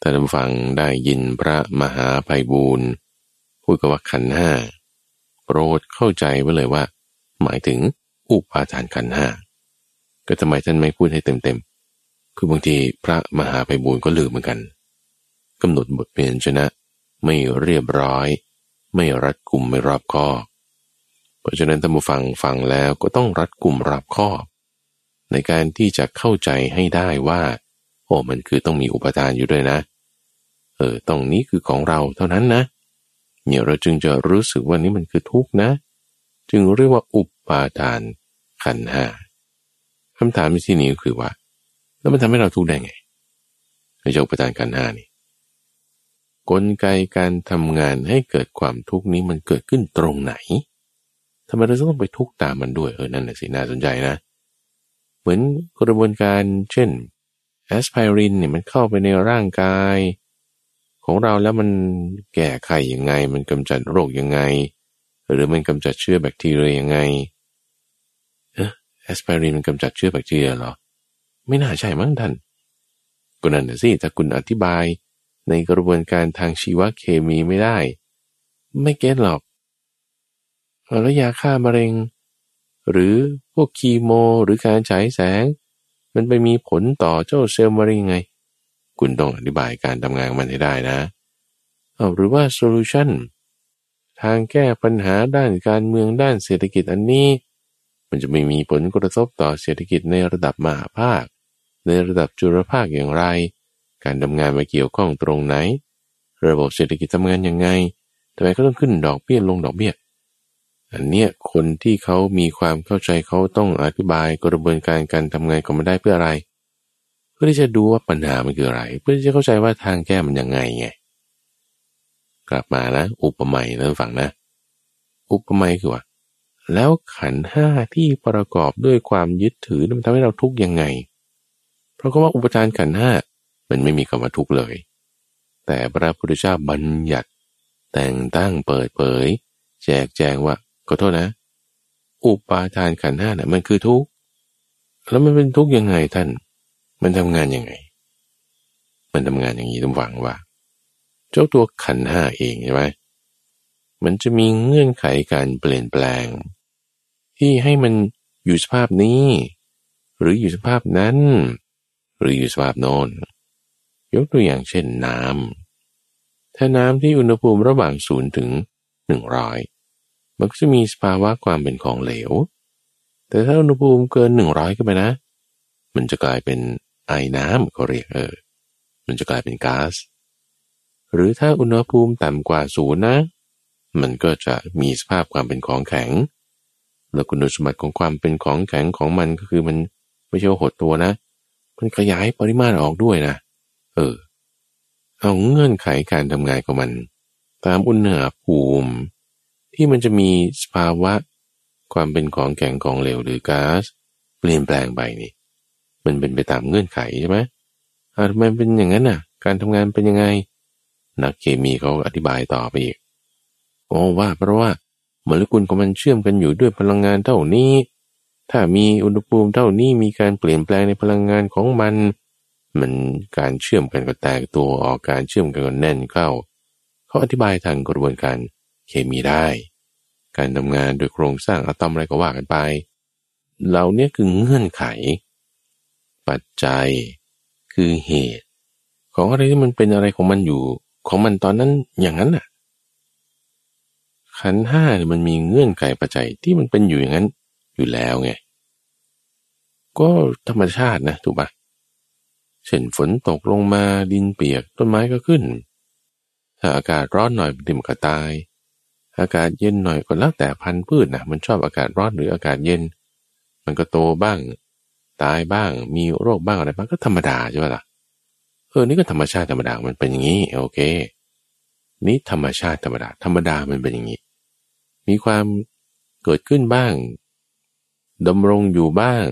ท่านฟังได้ยินพระมหาไพบูรณ์พูดกับว่าขันห้าโปรดเข้าใจไว้เลยว่า หมายถึงอุปาทานขันห้าก็ทำไมท่านไม่พูดให้เต็มๆ คือบางทีพระมหาไปบูลก็ลืมเหมือนกันกำหนดบทเปลี่ยนชนะ ไม่เรียบร้อย ไม่รัดกุมไม่รอบคอบ เพราะฉะนั้นท่านผู้ฟังฟังแล้วก็ต้องรัดกุมรอบคอบ ในการที่จะเข้าใจให้ได้ว่า โอ้มันคือต้องมีอุปทานอยู่ด้วยนะเเออตรงนี้คือของเราเท่านั้นนะเนี่ยเราจึงจะรู้สึกว่านี้มันคือทุกข์นะ จึงเรียกว่าอุปาทานขันห้าคำถามที่นี้คือว่า แล้วมันทำให้เราทุกข์ได้ไงในเจ้าประทานกันห้านี่กลไกการทำงานให้เกิดความทุกข์นี้มันเกิดขึ้นตรงไหนทำไมเราต้องไปทุกข์ตามมันด้วยเออนั่นแหละสิน่าสนใจนะ เหมือนกระบวนการเช่นแอสไพรินเนี่ยมันเข้าไปในร่างกาย ของเราแล้วมันแก่ไขยังไง มันกำจัดโรคยังไง หรือมันกำจัดเชื้อแบคทีเรียยังไงแอสไพรินมันกำจัดเชื้อแบคทีเรียหรอ ไม่น่าใช่มั้งท่านก็นั่นสิถ้าคุณอธิบายในกระบวนการทางชีวเคมีไม่ได้ ไม่ get หรอกแล้วยาฆ่ามะเร็ง หรือพวกคีโม หรือการฉายแสง มันไปมีผลต่อเจ้าเซลล์มะเร็งไง คุณต้องอธิบายการทำงานมันให้ได้นะเอาหรือว่า solutionทางแก้ปัญหาด้านการเมืองด้านเศรษฐกิจอันนี้ มันจะไม่มีผลกระทบต่อเศรษฐกิจในระดับมหาภาค ในระดับจุลภาคอย่างไร การทำงานมาเกี่ยวข้องตรงไหน ระบบเศรษฐกิจทำงานยังไงทำไมก็ต้องขึ้นดอกเบี้ยลงดอกเบี้ยอันเนี้ยคนที่เขามีความเข้าใจเขาต้องอธิบายกระบวนการการทำงานของมันได้เพื่ออะไร พื่อที่จะดูว่าปัญหามันคืออะไร เพื่อที่จะเข้าใจว่าทางแก้มันยังไงไง กลับมาแล้วอุปมาแล้วฟังนะ อุปมาคือว่า แล้วขันห้าที่ประกอบด้วยความยึดถือมันทำให้เราทุกข์ยังไง เพราะว่าอุปทานขันห้ามันไม่มีคำว่าทุกข์เลย แต่พระพุทธเจ้าบัญญัติ แต่งตั้งเปิดเผย แจกแจงว่าก็โทษนะ อุปาทานขันห้าน่ะมันคือทุกข์แล้วมันเป็นทุกข์ยังไงท่าน มันทำงานยังไง มันทำงานอย่างนี้ต้องหวังว่า เจ้าตัวขันห้าเองใช่ไหมมันจะมีเงื่อนไขการเปลี่ยนแปลง ที่ให้มันอยู่สภาพนี้ หรืออยู่สภาพนั้น หรืออยู่สภาพโน้นยกตัวอย่างเช่นน้ำถ้าน้ำที่อุณหภูมิระหว่างศูนย์ถึงหนึ่งร้อยมันก็จะมีสภาวะความเป็นของเหลว แต่ถ้าอุณหภูมิเกินหนึ่งร้อยขึ้นไปนะ มันจะกลายเป็น ไอน้ำเขาเรียกเออ มันจะกลายเป็นก๊าซ หรือถ้าอุณหภูมิต่ำกว่าศูนย์นะ มันก็จะมีสภาพความเป็นของแข็ง แล้วคุณสมบัติของความเป็นของแข็งของมันก็คือมันไม่ใช่ว่าหดตัวนะ มันขยายปริมาตรออกด้วยนะ เออ เอาเงื่อนไขการทำงานของมัน ตามอุณหภูมิ ที่มันจะมีสภาวะความเป็นของแข็งของเหลวหรือก๊าซเปลี่ยนแปลงไปนี่ มันเป็นไปตามเงื่อนไขใช่ไหมทำไมเป็นอย่างนั้นน่ะ การทำงานเป็นยังไง นักเคมีเขาอธิบายต่อไปอีกโอ้ว่าเพราะว่าโมเลกุลของมันเชื่อมกันอยู่ด้วยพลังงานเท่านี้ ถ้ามีอุณหภูมิเท่านี้มีการเปลี่ยนแปลงในพลังงานของมัน มันการเชื่อมกันก็แตกตัวออกการเชื่อมกันก็แน่นเข้า เขาอธิบายทางกระบวนการเคมีได้ การทำงานโดยโครงสร้างอะตอมอะไรก็ว่ากันไป เหล่านี้คือเงื่อนไข ปัจจัย คือเหตุ ของอะไรที่มันเป็นอะไรของมันอยู่ ของมันตอนนั้นอย่างนั้นน่ะ ขันห้าเนี่ยมันมีเงื่อนไขปัจจัยที่มันเป็นอยู่อย่างนั้น อยู่แล้วไง ก็ธรรมชาตินะถูกปะเช่นฝนตกลงมาดินเปียกต้นไม้ก็ขึ้น ถ้าอากาศร้อนหน่อยดิมก็ตาย อากาศเย็นหน่อยก็แล้วแต่พันธุ์พืชนะมันชอบอากาศร้อนหรืออากาศเย็น มันก็โตบ้าง ตายบ้าง มีโรคบ้างอะไรบ้างก็ธรรมดาใช่ไหมล่ะเออนี่ก็ธรรมชาติธรรมดามันเป็นอย่างนี้โอเค นี่ธรรมชาติธรรมดา ธรรมดามันเป็นอย่างนี้ มีความเกิดขึ้นบ้างดำรงอยู่บ้าง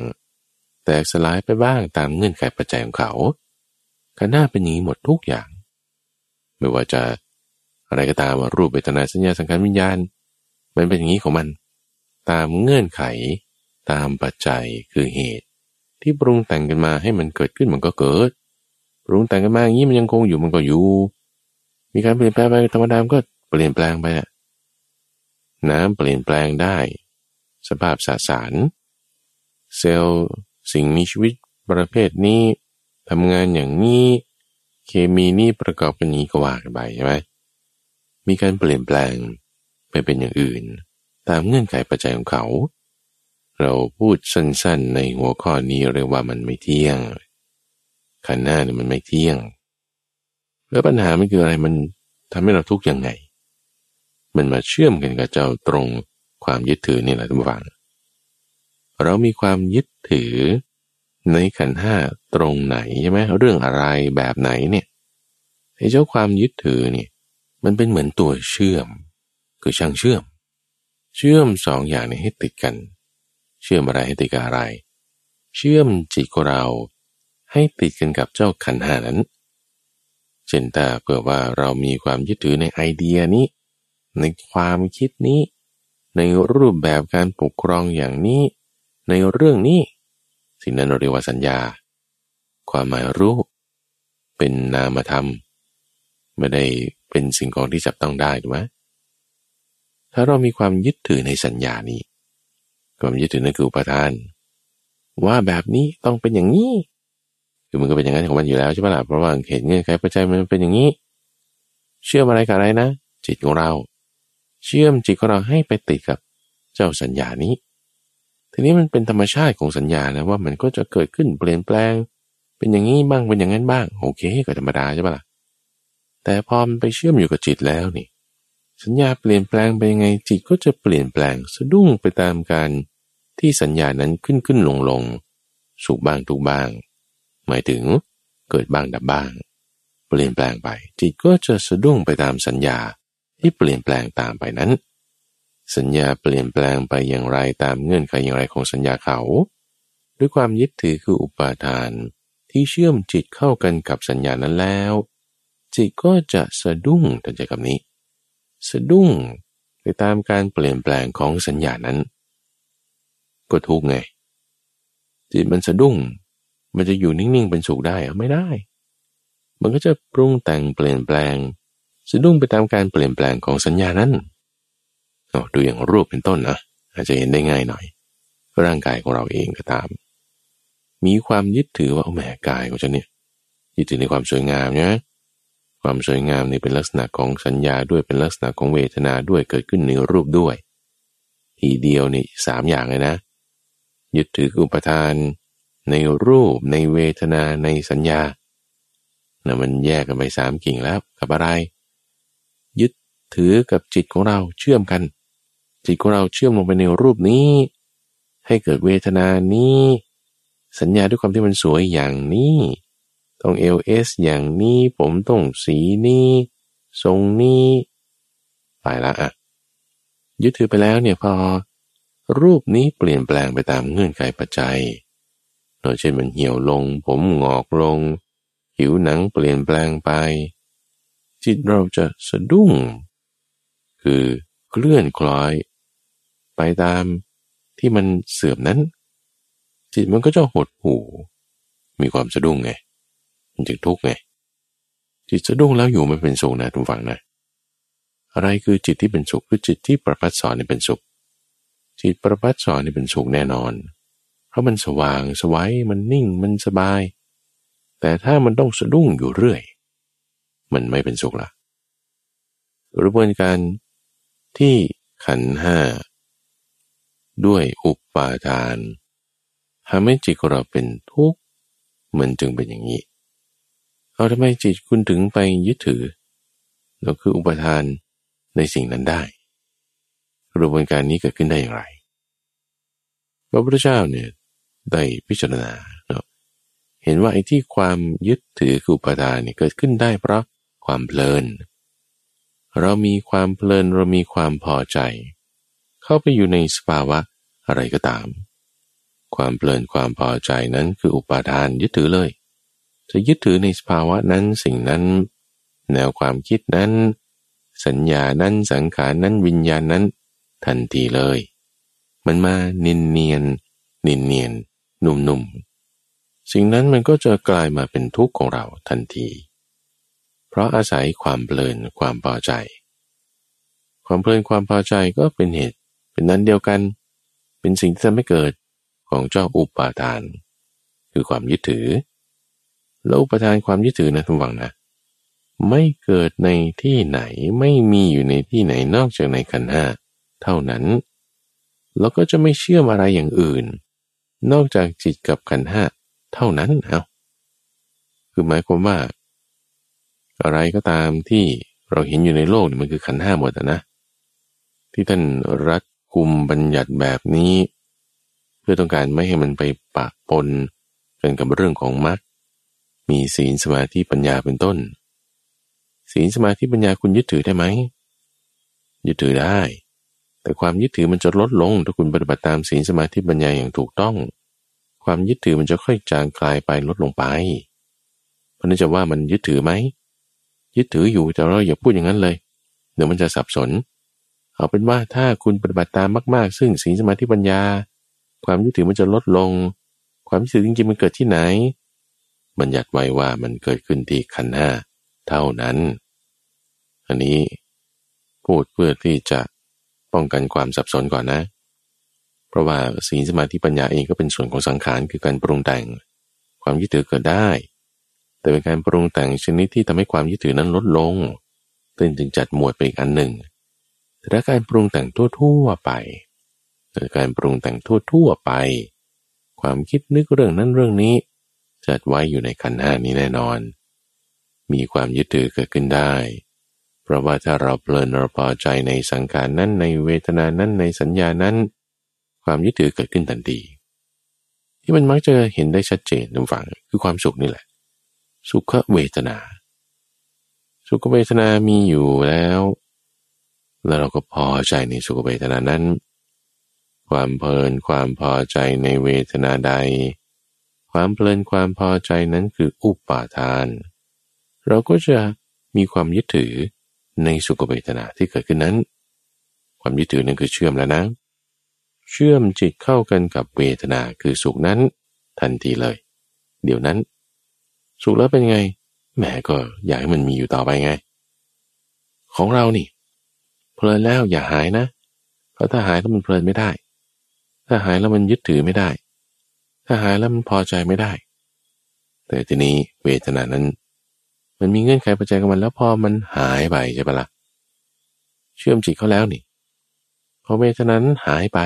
แตกสลายไปบ้างตามเงื่อนไขปัจจัยของเขาการหน้าเป็นอย่างนี้หมดทุกอย่าง ไม่ว่าจะอะไรก็ตามรูปเวทนาสัญญาสังขารวิญญาณ มันเป็นอย่างนี้ของมัน ตามเงื่อนไข ตามปัจจัยคือเหตุ ที่ปรุงแต่งกันมาให้มันเกิดขึ้นมันก็เกิด ปรุงแต่งกันมาอย่างนี้มันยังคงอยู่มันก็อยู่ มีการเปลี่ยนแปลงไปธรรมดามก็เปลี่ยนแปลงไปอะน้ำเปลี่ยนแปลงได้ สภาพสสาร เซลล์สิ่งมีชีวิตประเภทนี้ทำงานอย่างนี้ เคมีนี่ประกอบกันนี้ก็ว่ากันไปใช่ไหมมีการเปลี่ยนแปลงไปเป็นอย่างอื่น ตามเงื่อนไขปัจจัยของเขา เราพูดสั้นๆในหัวข้อนี้เรียกว่ามันไม่เที่ยง ขันหน้าเนี่ยมันไม่เที่ยง แล้วปัญหาไม่คืออะไรมันทำให้เราทุกข์ยังไง มันมาเชื่อมกันกับเจ้าตรงความยึดถือนี่แหละทุกฝังเรามีความยึดถือในขันห้าตรงไหนใช่ไหมเรื่องอะไรแบบไหนเนี่ยไอ้เจ้าความยึดถือเนี่ย มันเป็นเหมือนตัวเชื่อม คือช่างเชื่อม เชื่อมสองอย่างนี้ให้ติดกัน เชื่อมอะไรให้ติดกับอะไร เชื่อมจิตของเราให้ติดกันกับเจ้าขันหานั้น เช่นแต่เกิดว่าเรามีความยึดถือในไอเดียนี้ ในความคิดนี้ ในรูปแบบการปกครองอย่างนี้ ในเรื่องนี้สิ่งนั้นเรียกว่าสัญญา ความหมายรูปเป็นนามธรรม ไม่ได้เป็นสิ่งของที่จับต้องได้ถูกไหมถ้าเรามีความยึดถือในสัญญานี้ ความยึดถือนั่นคืออุปทาน ว่าแบบนี้ต้องเป็นอย่างนี้คือมันก็เป็นอย่างนั้นของมันอยู่แล้วใช่ไหมล่ะเพราะว่าเหตุเงื่อนไขปัจจัยมันเป็นอย่างนี้ เชื่อมอะไรกับอะไรนะ จิตของเรา เชื่อมจิตของเราให้ไปติดกับเจ้าสัญญานี้ ทีนี้มันเป็นธรรมชาติของสัญญานะว่ามันก็จะเกิดขึ้นเปลี่ยนแปลง เป็นอย่างนี้บ้างเป็นอย่างนั้นบ้าง โอเคก็ธรรมดาใช่ปะล่ะแต่พอมันไปเชื่อมอยู่กับจิตแล้วนี่ สัญญาเปลี่ยนแปลงไปยังไงจิตก็จะเปลี่ยนแปลงสะดุ้งไปตามการที่สัญญานั้นขึ้นขึ้นลงลงสุขบ้างทุกบ้าง หมายถึงเกิดบ้างดับบ้าง เปลี่ยนแปลงไป จิตก็จะสะดุ้งไปตามสัญญาที่เปลี่ยนแปลงตามไปนั้น สัญญาเปลี่ยนแปลงไปอย่างไรตามเงื่อนไขอย่างไรของสัญญาเขา ด้วยความยึดถือคืออุปาทาน ที่เชื่อมจิตเข้ากันกับสัญญานั้นแล้ว จิตก็จะสะดุ้งตัดใจกับนี้ สะดุ้งไปตามการเปลี่ยนแปลงของสัญญานั้น ก็ทุกไง จิตมันสะดุ้ง มันจะอยู่นิ่งๆเป็นสุขได้ไม่ได้ มันก็จะปรุงแต่งเปลี่ยนแปลง สะดุ้งไปตามการเปลี่ยนแปลงของสัญญานั้นดูอย่างรูปเป็นต้นนะอาจจะเห็นได้ง่ายหน่อย ร่างกายของเราเองก็ตาม มีความยึดถือว่าแหมกายของฉันเนี่ยยึดถือในความสวยงามนะ ความสวยงามนี่เป็นลักษณะของสัญญาด้วยเป็นลักษณะของเวทนาด้วยเกิดขึ้นในรูปด้วย ทีเดียวนี่สามอย่างเลยนะ ยึดถืออุปทาน ในรูปในเวทนาในสัญญานะมันแยกกันไปสามกิ่งแล้วกับอะไร ยึดถือกับจิตของเราเชื่อมกัน จิตของเราเชื่อมลงไปในรูปนี้ ให้เกิดเวทนานี้ สัญญาด้วยความที่มันสวยอย่างนี้ ต้องเอลเอสอย่างนี้ผมต้องสีนี้ ทรงนี้ไปละอะยึดถือไปแล้วเนี่ยพอ รูปนี้เปลี่ยนแปลงไปตามเงื่อนไขปัจจัยโดยเช่นมันเหี่ยวลง ผมงอกลง ผิวหนังเปลี่ยนแปลงไป จิตเราจะสะดุ้ง คือเคลื่อนคล้อย ไปตามที่มันเสื่อมนั้น จิตมันก็จะหดหูมีความสะดุ้งไง มันจะทุกข์ไงจิตสะดุ้งแล้วอยู่ไม่เป็นสุขนะทุกฝังนะอะไรคือจิตที่เป็นสุขคือจิตที่ประพัดสอนนี่เป็นสุข จิตประพัดสอนนี่เป็นสุขแน่นอน เพราะมันสว่างสวัยมันนิ่งมันสบาย แต่ถ้ามันต้องสะดุ้งอยู่เรื่อย มันไม่เป็นสุขละกระบวนการที่ขันห้าด้วยอุปาทานทำให้จิตของเราเป็นทุกข์มันจึงเป็นอย่างนี้ เอาทำไมจิตคุณถึงไปยึดถือเราคืออุปทานในสิ่งนั้นได้กระบวนการนี้เกิดขึ้นได้อย่างไร พระพุทธเจ้าเนี่ยได้พิจารณาเนาะเห็นว่าไอ้ที่ความยึดถือคืออุปทานเนี่ยเกิดขึ้นได้เพราะความเพลิน เรามีความเพลินเรามีความพอใจ เข้าไปอยู่ในสภาวะอะไรก็ตาม ความเพลินความพอใจนั้นคืออุปาทานยึดถือเลย จะยึดถือในสภาวะนั้นสิ่งนั้น แนวความคิดนั้น สัญญานั้นสังขารนั้นวิญญาณนั้น ทันทีเลย มันมาเนียนเนียนเนียนเนียนนุ่มนุ่มสิ่งนั้นมันก็จะกลายมาเป็นทุกข์ของเราทันที เพราะอาศัยความเพลินความพอใจ ความเพลินความพอใจก็เป็นเหตุ เป็นนั้นเดียวกัน เป็นสิ่งที่ทำให้เกิดของเจ้าอุปาทาน คือความยึดถือ แล้วอุปทานความยึดถือนะทุกฝังนะ ไม่เกิดในที่ไหนไม่มีอยู่ในที่ไหนนอกจากในขันห้าเท่านั้น แล้วก็จะไม่เชื่อมอะไรอย่างอื่น นอกจากจิตกับขันห้าเท่านั้นเอาคือหมายความว่า อะไรก็ตามที่เราเห็นอยู่ในโลกมันคือขันห้าหมดนะ ที่ท่านรัดกุมบัญญัติแบบนี้ เพื่อต้องการไม่ให้มันไปปะปนกันกับเรื่องของมรรค มีศีลสมาธิปัญญาเป็นต้น ศีลสมาธิปัญญาคุณยึดถือได้ไหม ยึดถือได้ แต่ความยึดถือมันจะลดลง ถ้าคุณปฏิบัติตามศีลสมาธิปัญญาอย่างถูกต้อง ความยึดถือมันจะค่อยจางคลายไปลดลงไป เพราะนั้นจะว่ามันยึดถือไหม ยึดถืออยู่แต่เราอย่าพูดอย่างนั้นเลย เดี๋ยวมันจะสับสน เอาเป็นว่าถ้าคุณปฏิบัติตามมาก ๆ ซึ่งศีลสมาธิปัญญา ความยึดถือมันจะลดลง ความยึดถือจริงๆมันเกิดที่ไหน บัญญัติไว้ว่ามันเกิดขึ้นที่ขันห้าเท่านั้น อันนี้พูดเพื่อที่จะป้องกันความสับสนก่อนนะ เพราะว่าศีลสมาธิปัญญาเองก็เป็นส่วนของสังขารคือการปรุงแต่ง ความยึดถือเกิดได้ แต่เป็นการปรุงแต่งชนิดที่ทำให้ความยึดถือนั้นลดลงตึงจึงจัดหมวดไปอีกอันหนึ่งแต่ถ้าการปรุงแต่งทั่วๆไปการปรุงแต่งทั่วๆไป ความคิดนึกเรื่องนั้นเรื่องนี้ จัดไว้อยู่ในขันห้านี้แน่นอน มีความยึดถือเกิดขึ้นได้ เพราะว่าถ้าเราเพลินเราพอใจในสังขารนั้นในเวทนานั้นในสัญญานั้น ความยึดถือเกิดขึ้นทันทีที่มันมักจะเห็นได้ชัดเจนทุกฝั่งคือความสุขนี่แหละ สุขเวทนา สุขเวทนามีอยู่แล้ว แล้วเราก็พอใจในสุขเวทนานั้น ความเพลินความพอใจในเวทนาใด ความเพลินความพอใจนั้นคืออุปาทาน เราก็จะมีความยึดถือในสุขเวทนาที่เกิดขึ้นนั้น ความยึดถือนั้นคือเชื่อมแล้วนะ เชื่อมจิตเข้ากันกับเวทนาคือสุขนั้น ทันทีเลย เดี๋ยวนั้น สุขแล้วเป็นไงแหมก็อยากให้มันมีอยู่ต่อไปไง ของเรานี่ เพลินแล้วอย่าหายนะ เพราะถ้าหายแล้วมันเพลินไม่ได้ ถ้าหายแล้วมันยึดถือไม่ได้ ถ้าหายแล้วมันพอใจไม่ได้ แต่ทีนี้เวทนานั้น มันมีเงื่อนไขปัจจัยกับมันแล้วพอมันหายไปใช่ปะละ่ะ เชื่อมจิตเขาแล้วนี่ พอเวทนานั้นหายไป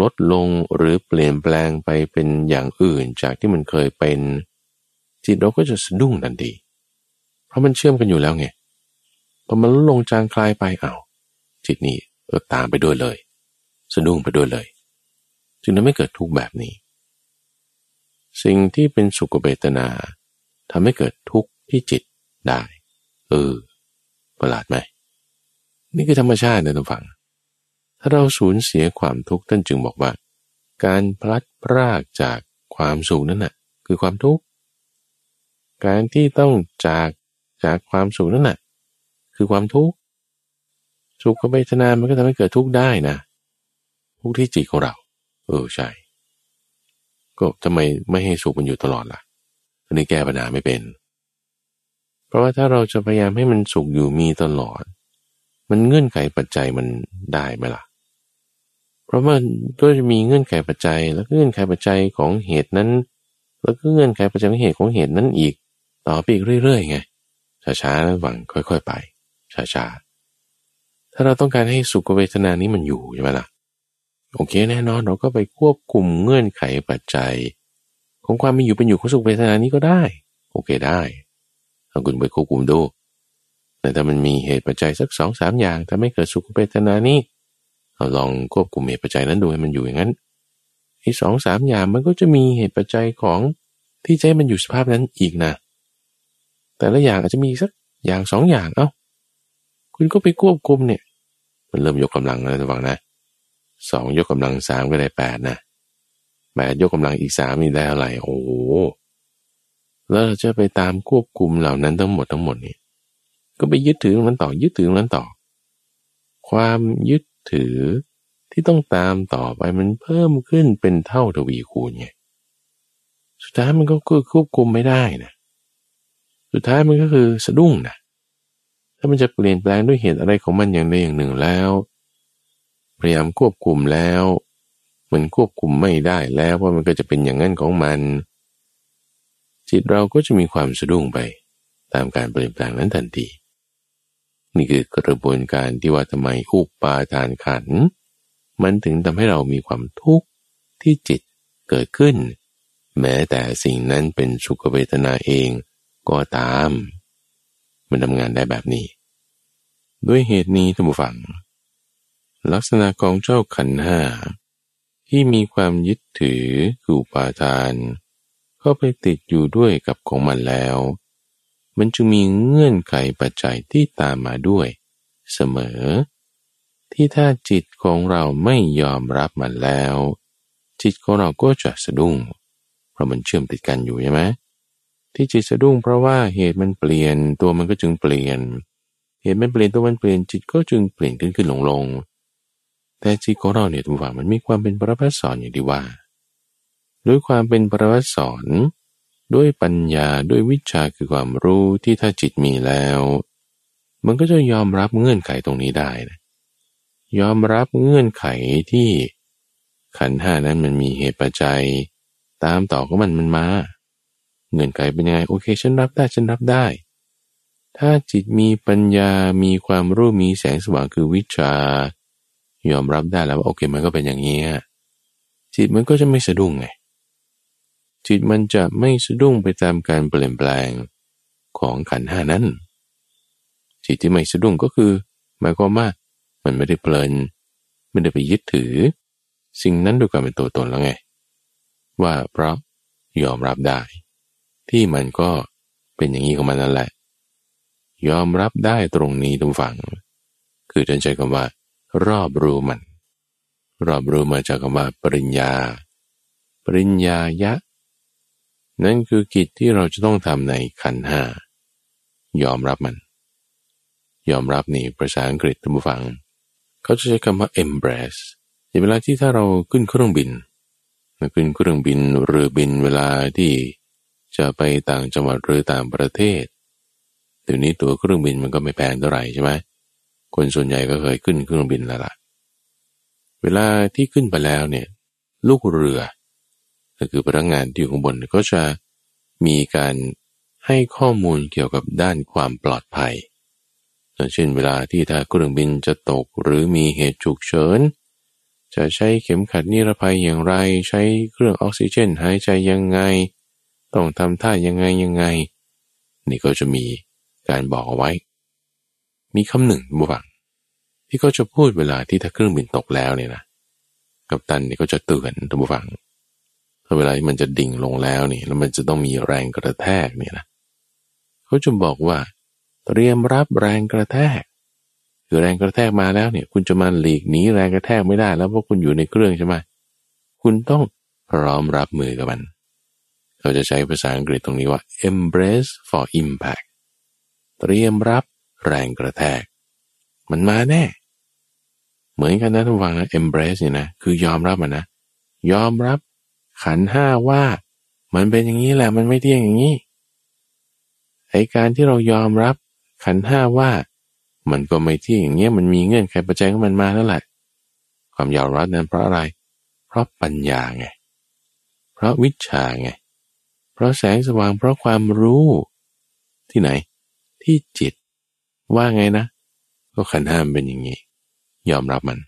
ลดลงหรือเปลี่ยนแปลงไปเป็นอย่างอื่นจากที่มันเคยเป็น จิตเราก็จะสะดุ้งทันทีเพราะมันเชื่อมกันอยู่แล้วไงพอมันลงจางคลายไปเอา้าจิตนี้เออตามไปด้วยเลย สะดุ้งไปด้วยเลย จึงทำให้เกิดทุกข์แบบนี้ สิ่งที่เป็นสุขเวทนาทำให้เกิดทุกข์ที่จิตได้ เออ ประหลาดไหม นี่คือธรรมชาตินะทุกฝัง ถ้าเราสูญเสียความทุกข์ท่านจึงบอกว่า การพลัดพรากจากความสุขนั่นน่ะ คือความทุกข์ การที่ต้องจากจากความสุขนั่นน่ะ คือความทุกข์สุขเวทนามันก็ทำให้เกิดทุกข์ได้นะทุกข์ที่จิตของเรา เออใช่ ก็ทำไมไม่ให้สุขมันอยู่ตลอดล่ะอันนี้แก้ปัญหาไม่เป็น เพราะว่าถ้าเราจะพยายามให้มันสุขอยู่มีตลอด มันเงื่อนไขปัจจัยมันได้ไหมล่ะ เพราะมันก็จะมีเงื่อนไขปัจจัย แล้วเงื่อนไขปัจจัยของเหตุนั้น แล้วก็เงื่อนไขปัจจัยของเหตุของเหตุนั้นอีก ต่อไปอีกเรื่อยๆไงช้าๆหวังค่อย ๆ ไปช้าๆถ้าเราต้องการให้สุขเวทนานี้มันอยู่ใช่ไหมล่ะ โอเคแน่นอนเราก็ไปควบคุมเงื่อนไขปัจจัย ของความมีอยู่เป็นอยู่ของสุขเวทนานี้ก็ได้ โอเคได้เอาคุณไปควบคุมดูแต่ถ้ามันมีเหตุปัจจัยสักสองสามอย่างทำให้เกิดสุขเวทนานี้เราลองควบคุมเหตุปัจจัยนั้นดูให้มันอยู่อย่างนั้นอีสองสามอย่างมันก็จะมีเหตุปัจจัยของที่จะให้มันอยู่สภาพนั้นอีกนะ แต่ละอย่างอาจจะมีสักอย่างสองอย่างเอา้าคุณก็ไปควบคุมเนี่ย มันเริ่มยกกำลังแล้วระวังนะ สองยกกำลังสามก็ได้แปดนะแปดยกกำลังอีกสามนี่ได้อะไรโอ้โหแล้วเราจะไปตามควบคุมเหล่านั้นทั้งหมดทั้งหมดนี่ก็ไปยึดถือมันต่อยึดถือมันต่อ ความยึดถือที่ต้องตามต่อไปมันเพิ่มขึ้นเป็นเท่าทวีคูณไงสุดท้ายมันก็ควบคุมไม่ได้นะสุดท้ายมันก็คือสะดุ้งนะถ้ามันจะเปลี่ยนแปลงด้วยเหตุอะไรของมันอย่างใดอย่างหนึ่งแล้ว ยายามควบคุมแล้ว มันควบคุมไม่ได้แล้วว่ามันก็จะเป็นอย่างนั้นของมัน จิตเราก็จะมีความสะดุ้งไป ตามการเปลี่ยนแปลงนั้นทันทีนี่คือกระบวนการที่ว่าทำไมอุปาทานขัน มันถึงทำให้เรามีความทุกข์ที่จิตเกิดขึ้น แม้แต่สิ่งนั้นเป็นสุขเวทนาเองก็ตาม มันทำงานได้แบบนี้ ด้วยเหตุนี้ท่านผู้ฟัง ลักษณะของเจ้าขันห้าที่มีความยึดถือคือปาทาน เข้าไปติดอยู่ด้วยกับของมันแล้ว มันจะมีเงื่อนไขปัจจัยที่ตามมาด้วย เสมอ ที่ถ้าจิตของเราไม่ยอมรับมันแล้ว จิตของเราก็จะสะดุ้ง เพราะมันเชื่อมติดกันอยู่ใช่ไหมที่จิตสะดุ้งเพราะว่าเหตุมันเปลี่ยนตัวมันก็จึงเปลี่ยน เหตุมันเปลี่ยนตัวมันเปลี่ยนจิตก็จึงเปลี่ยนขึ้นขึ้นลงลง แต่จิตของเราเนี่ยทุกฝ่ามันมีความเป็นปรมัตสอนอย่างที่ว่า ด้วยความเป็นปรมัตสอนด้วยปัญญาด้วยวิชาคือความรู้ที่ถ้าจิตมีแล้ว มันก็จะยอมรับเงื่อนไขตรงนี้ได้นะยอมรับเงื่อนไขที่ขันห้านั้นมันมีเหตุปัจจัย ตามต่อของมันมันมา เงื่อนไขเป็นยังไงโอเคฉันรับได้ฉันรับได้ ถ้าจิตมีปัญญามีความรู้มีแสงสว่างคือวิชา ยอมรับได้แล้วว่าโอเคมันก็เป็นอย่างนี้จิตมันก็จะไม่สะดุ้งไงจิตมันจะไม่สะดุ้งไปตามการเปลี่ยนแปลงของขันห้านั้น จิตที่ไม่สะดุ้งก็คือ หมายความว่ามันไม่ได้เพลิน ไม่ได้ไปยึดถือ สิ่งนั้นด้วยความเป็นตัวตนแล้วไง ว่าเพราะยอมรับได้ ที่มันก็เป็นอย่างนี้ของมันนั่นแหละ ยอมรับได้ตรงนี้ทุกฝั่งคือท่านใช้คำว่า รอบรู้มัน รอบรู้มาจากคำว่าปริญญา ปริญญายะ นั่นคือกิจที่เราจะต้องทำในขันห้ายอมรับมัน ยอมรับนี่ภาษาอังกฤษท่านผู้ฟัง เขาจะใช้คำว่า embrace ในเวลาที่ถ้าเราขึ้นเครื่องบินขึ้นเครื่องบินหรือบินเวลาที่จะไปต่างจังหวัดหรือต่างประเทศเดี๋ยวนี้ตัวเครื่องบินมันก็ไม่แพงเท่าไหร่ใช่ไหม คนส่วนใหญ่ก็เคยขึ้นเครื่องบินแล้วล่ะ เวลาที่ขึ้นไปแล้วเนี่ย ลูกเรือ ก็คือพนักงานที่อยู่ข้างบนก็จะมีการให้ข้อมูลเกี่ยวกับด้านความปลอดภัย เช่นเวลาที่ถ้าเครื่องบินจะตกหรือมีเหตุฉุกเฉิน จะใช้เข็มขัดนิรภัยอย่างไร ใช้เครื่องออกซิเจนหายใจยังไง ต้องทำท่ายังไงยังไง นี่ก็จะมีการบอกเอาไว้ มีคำหนึ่งบุฟังที่เขาจะพูดเวลาที่ถ้าเครื่องบินตกแล้วเนี่ยนะกับตันเนี่ยก็จะเตือนท่านผู้ฟังถ้าเวลาที่มันจะดิ่งลงแล้วนี่แล้วมันจะต้องมีแรงกระแทกเนี่ยนะเขาจะบอกว่า เตรียมรับแรงกระแทกคือแรงกระแทกมาแล้วเนี่ย คุณจะมาหลีกหนีแรงกระแทกไม่ได้ แล้วเพราะคุณอยู่ในเครื่องใช่ไหมคุณต้องพร้อมรับมือกับมันเขาจะใช้ภาษาอังกฤษตรงนี้ว่า embrace for impact เตรียมรับ แรงกระแทก มันมาแน่ เหมือนกันนะทุกฝังนะ embrace เนี่ยนะ คือยอมรับมันนะ ยอมรับขันห้าว่า มันเป็นอย่างนี้แหละ มันไม่เที่ยงอย่างนี้ไอการที่เรายอมรับขันห้าว่า มันก็ไม่เที่ยงอย่างเงี้ย มันมีเงื่อนไขปัจจัยของมันมาแล้วแหละ ความยอมรับนั้นเพราะอะไร เพราะปัญญาไง เพราะวิชาไง เพราะแสงสว่าง เพราะความรู้ที่ไหน ที่จิต ว่าไงนะ ก็ขันห้ามเป็นอย่างนี้ ยอมรับมัน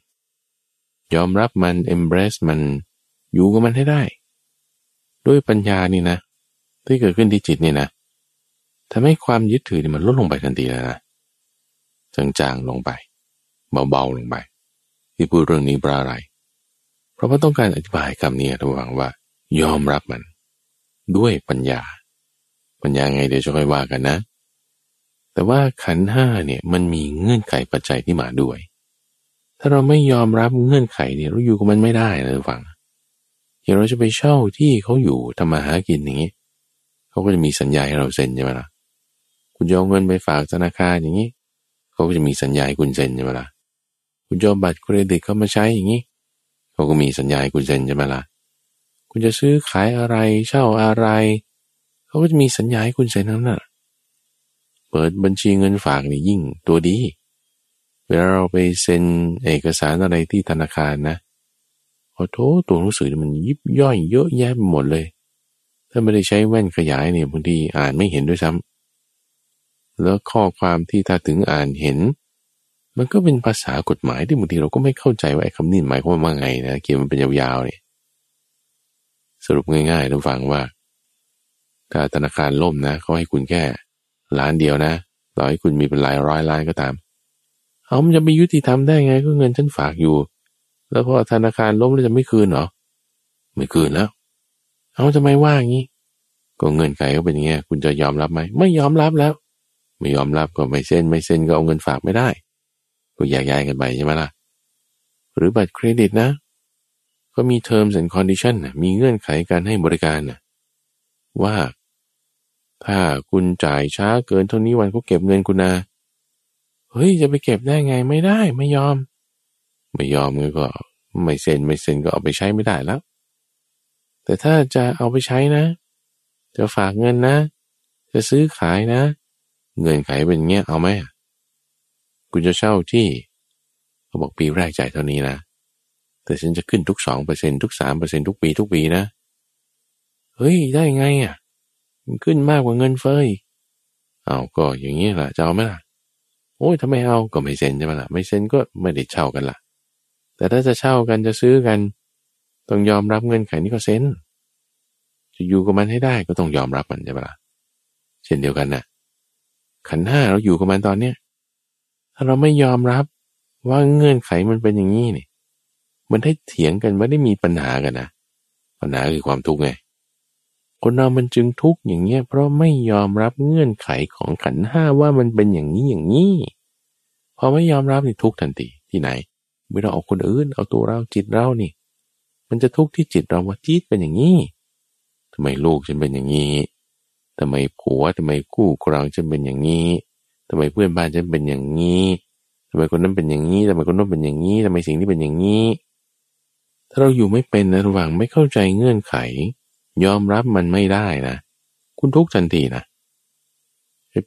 ยอมรับมัน embrace มัน อยู่กับมันให้ได้ ด้วยปัญญานี่นะ ที่เกิดขึ้นที่จิตนี่นะทำให้ความยึดถือนี่มันลดลงไปทันทีแล้วนะจางๆลงไป เบาๆลงไป ที่พูดเรื่องนี้เพราะอะไร เพราะว่าต้องการอธิบายคำนี้ระหวังว่า ยอมรับมัน ด้วยปัญญา ปัญญาไงเดี๋ยวจะค่อยว่ากันนะ แต่ว่าขันห้าเนี่ยมันมีเงื่อนไขปัจจัยที่มาด้วย ถ้าเราไม่ยอมรับเงื่อนไขเนี่ยเราอยู่กับมันไม่ได้นะฟังอย่างเราจะไปเช่าที่เขาอยู่ทำมาหากินอย่างนี้เขาก็จะมีสัญญาให้เราเซ็นใช่ไหมล่ะคุณโยงเงินไปฝากธนาคารอย่างนี้เขาก็จะมีสัญญาให้คุณเซ็นใช่ไหมล่ะคุณโยมบัตรเครดิตเขามาใช้อย่างนี้เขาก็มีสัญญาให้คุณเซ็นใช่ไหมล่ะคุณจะซื้อขายอะไรเช่าอะไรเขาก็จะมีสัญญาให้คุณเซ็นทั้งนั้นเปิดบัญชีเงินฝากนี่ยิ่งตัวดี เวลาเราไปเซ็นเอกสารอะไรที่ธนาคารนะขอโทษตัวหนังสือมันยิบย่อยเยอะแยะหมดเลย ถ้าไม่ได้ใช้แว่นขยายเนี่ยบางทีอ่านไม่เห็นด้วยซ้ำแล้วข้อความที่ถ้าถึงอ่านเห็น มันก็เป็นภาษากฎหมายที่บางทีเราก็ไม่เข้าใจว่าไอ้คำนี้หมายความว่าไงนะเกี่ยวมันเป็นยาวๆเนี่ยสรุปง่ายๆทุกฝังว่าถ้าธนาคารล่มนะเขาให้คุณแค่ ล้านเดียวนะต่อให้คุณมีเป็นหลายร้อยล้านก็ตาม เอามันจะไปยุติธรรมได้ไงก็เงินฉันฝากอยู่ แล้วพอธนาคารล้มแล้วจะไม่คืนเหรอ ไม่คืนแล้ว เอาจะไม่ว่างี้ ก็เงินไขก็เป็นอย่างเงี้ยคุณจะยอมรับไหมไม่ยอมรับแล้ว ไม่ยอมรับก็ไม่เซ็นไม่เซ็นก็เอาเงินฝากไม่ได้ก็แยกย้ายกันไปใช่ไหมล่ะ หรือบัตรเครดิตนะก็มี terms and condition นะมีเงื่อนไขการให้บริการนะว่า ถ้าคุณจ่ายช้าเกินเท่านี้วันก็เก็บเงินคุณนะ เฮ้ยจะไปเก็บได้ไงไม่ได้ไม่ยอม ไม่ยอมก็ ไม่เซ็นไม่เซ็นก็เอาไปใช้ไม่ได้แล้ว แต่ถ้าจะเอาไปใช้นะ จะฝากเงินนะ จะซื้อขายนะ เงินไขเป็นเงี้ยเอาไหมคุณจะเช่าที่เขาบอกปีแรกจ่ายเท่านี้นะ แต่ฉันจะขึ้นทุกสองเปอร์เซ็นทุกสามเปอร์เซ็นทุกปีทุกปีนะ เฮ้ยได้ไงอะ ขึ้นมากกว่าเงินเฟ้ยเอาก็อย่างนี้แหละจะเอาไหมล่ะ โอ้ยถ้าไม่เอาก็ไม่เซ็นใช่ไหมล่ะ ไม่เซ็นก็ไม่ได้เช่ากันล่ะ แต่ถ้าจะเช่ากันจะซื้อกัน ต้องยอมรับเงื่อนไขนี้ก็เซ็นจะอยู่กับมันให้ได้ก็ต้องยอมรับมันใช่ปะล่ะเช่นเดียวกันนะ่ะขันห้าเราอยู่กับมันตอนเนี้ยถ้าเราไม่ยอมรับว่าเงื่อนไขมันเป็นอย่างนี้นี่มันได้เถียงกันไม่ได้มีปัญหากันนะปัญหาคือความทุกข์ไง คนเรามันจึงทุกข์อย่างเงี้ยเพราะไม่ยอมรับเงื่อนไขของขันห้าว่ามันเป็นอย่างนี้อย่างนี้พอไม่ยอมรับนี่ทุกข์ทันทีที่ไหนไม่ต้องเอาคนอื่น เอาตัวเราจิตเรานี่ มันจะทุกข์ที่จิตเราว่าจิตเป็นอย่างนี้ทำไมลูกฉันเป็นอย่างนี้ทำไมผัวทำไมคู่ครองฉันเป็นอย่างนี้ทำไมเพื่อนบ้านฉันเป็นอย่างนี้ทำไมคนนั้นเป็นอย่างนี้ทำไมคนนั้นเป็นอย่างนี้ทำไมสิ่งที่เป็นอย่างนี้ ถ้าเราอยู่ไม่เป็นระหว่างไม่เข้าใจเงื่อนไข ยอมรับมันไม่ได้นะ คุณทุกทันทีนะ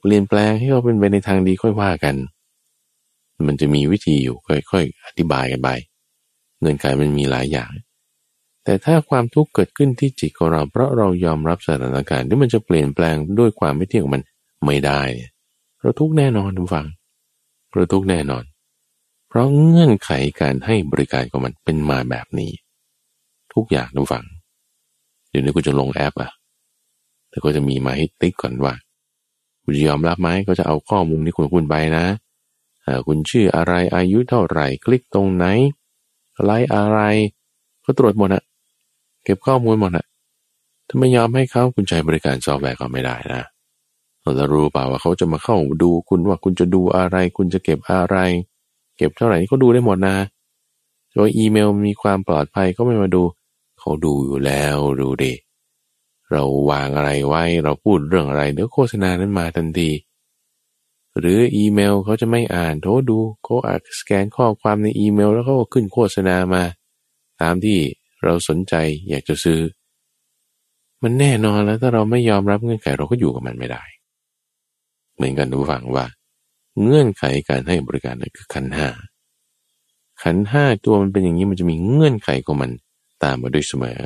เปลี่ยนแปลงให้เขาเป็นไปในทางดีค่อยว่ากัน มันจะมีวิธีอยู่ค่อยๆอธิบายกันไปเงื่อนไขมันมีหลายอย่าง แต่ถ้าความทุกข์เกิดขึ้นที่จิตของเรา เพราะเรายอมรับสถานการณ์ที่มันจะเปลี่ยนแปลงด้วยความไม่เที่ยงมันไม่ได้เราทุกแน่นอนทุกฝังเราทุกแน่นอน เพราะเงื่อนไขการให้บริการของมันเป็นมาแบบนี้ ทุกอย่างทุกฝัง ดี๋ยวนี้กูจะลงแอปอะแต่ก็จะมีมาให้ติ๊กก่อนว่าคุณยอมรับไหมก็จะเอาข้อมูลนี้คุณคุณไปนะคุณชื่ออะไรอายุเท่าไหร่ คลิกตรงไหน ไลค์อะไรเขาตรวจหมดอะเก็บข้อมูลหมดอะถ้าไม่ยอมให้เขาคุณใช้บริการซอฟต์แวร์ก็ไม่ได้นะเราจะรู้เปล่าว่าเขาจะมาเข้าดูคุณว่าคุณจะดูอะไร คุณจะเก็บอะไร เก็บเท่าไหร่เขาดูได้หมดนะโดยอีเมลมีความปลอดภัยก็ไม่มาดู เขาดูอยู่แล้วดูดิเราวางอะไรไว้ เราพูดเรื่องอะไรเดี๋ยวโฆษณานั้นมาทันที หรืออีเมลเขาจะไม่อ่านโทรดูเขาอาจสแกนข้อความในอีเมล แล้วเขาก็ขึ้นโฆษณามา ตามที่เราสนใจอยากจะซื้อ มันแน่นอนแล้วถ้าเราไม่ยอมรับเงื่อนไขเราก็อยู่กับมันไม่ได้ เหมือนกันดูฟังว่า เงื่อนไขการให้บริการนั่นคือขันห้าขันห้าตัวมันเป็นอย่างนี้มันจะมีเงื่อนไขของมัน ตามมาด้วยเสมอ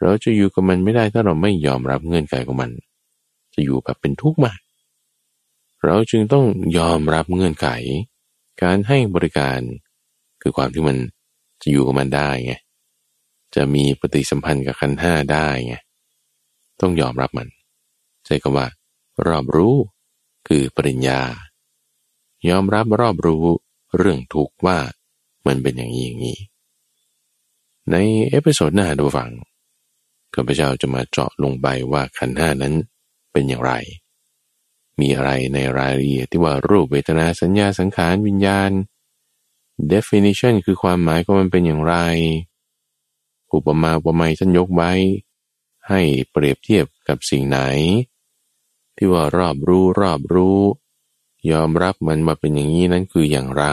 เราจะอยู่กับมันไม่ได้ถ้าเราไม่ยอมรับเงื่อนไขของมัน จะอยู่แบบเป็นทุกข์มาก เราจึงต้องยอมรับเงื่อนไข การให้บริการ คือความที่มันจะอยู่กับมันได้ไงจะมีปฏิสัมพันธ์กับขันห้าได้ไงต้องยอมรับมันใช้คำว่า รอบรู้คือปริญญา ยอมรับรอบรู้เรื่องทุกข์ว่ามันเป็นอย่างนี้อย่างนี้ ใน episode หน้าดูฟังข้าพเจ้าจะมาเจาะลงไปว่าขันห้านั้นเป็นอย่างไร มีอะไรในรายละเอียดที่ว่ารูปเวทนาสัญญาสังขารวิญญาณ definition คือความหมายของมันเป็นอย่างไร อุปมาอุปไมยท่านยกไว้ ให้เปรียบเทียบกับสิ่งไหน ที่ว่ารอบรู้รอบรู้ ยอมรับมันมาเป็นอย่างนี้นั้นคืออย่างไร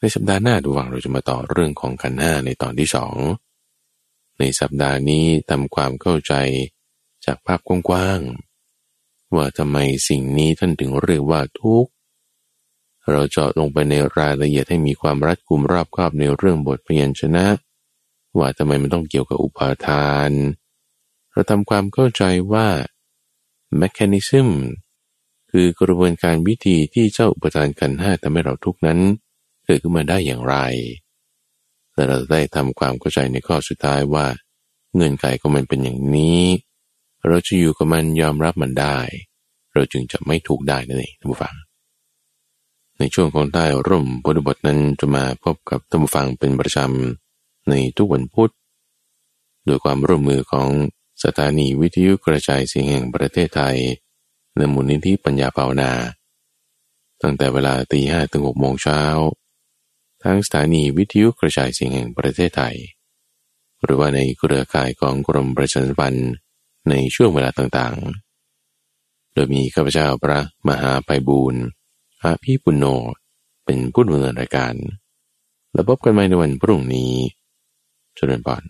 ในสัปดาห์หน้าดูวังเราจะมาต่อเรื่องของขันห้าในตอนที่สองในสัปดาห์นี้ทำความเข้าใจจากภาพกว้างๆว่าทำไมสิ่งนี้ท่านถึงเรียกว่าทุกข์ เราเจาะลงไปในรายละเอียดให้มีความรัดกุมรอบคอบในเรื่องบทพยัญชนะ ว่าทำไมมันต้องเกี่ยวกับอุปาทาน เราทำความเข้าใจว่า mechanism คือกระบวนการวิธีที่เจ้าอุปทานกันห้าทำให้เราทุกนั้น เกิดขึ้นมาได้อย่างไรและเราได้ทำความเข้าใจในข้อสุดท้ายว่าเงื่อนไขของมันเป็นอย่างนี้ เราจะอยู่กับมันยอมรับมันได้ เราจึงจะไม่ถูกได้นั่นเองท่านผู้ฟัง ในช่วงของใต้ร่มบทบทนั้นจะมาพบกับท่านผู้ฟังเป็นประจำในทุกวันพุธโดยความร่วมมือของสถานีวิทยุกระจายเสียงแห่งประเทศไทยในมูลนิธิปัญญาภาวนา ตั้งแต่เวลาตีห้ถึงหกโมงเช้า ทั้งสถานีวิทยุกระจายเสียงแห่งประเทศไทย หรือว่าในเครือข่ายของกรมประชาสัมพันธ์ในช่วงเวลาต่างๆ โดยมีข้าพเจ้าพระมหาไพบูรณ์อาภีปุณโญเป็นผู้ดำเนินรายการ แล้วพบกันใหม่ในวันพรุ่งนี้เจริญพร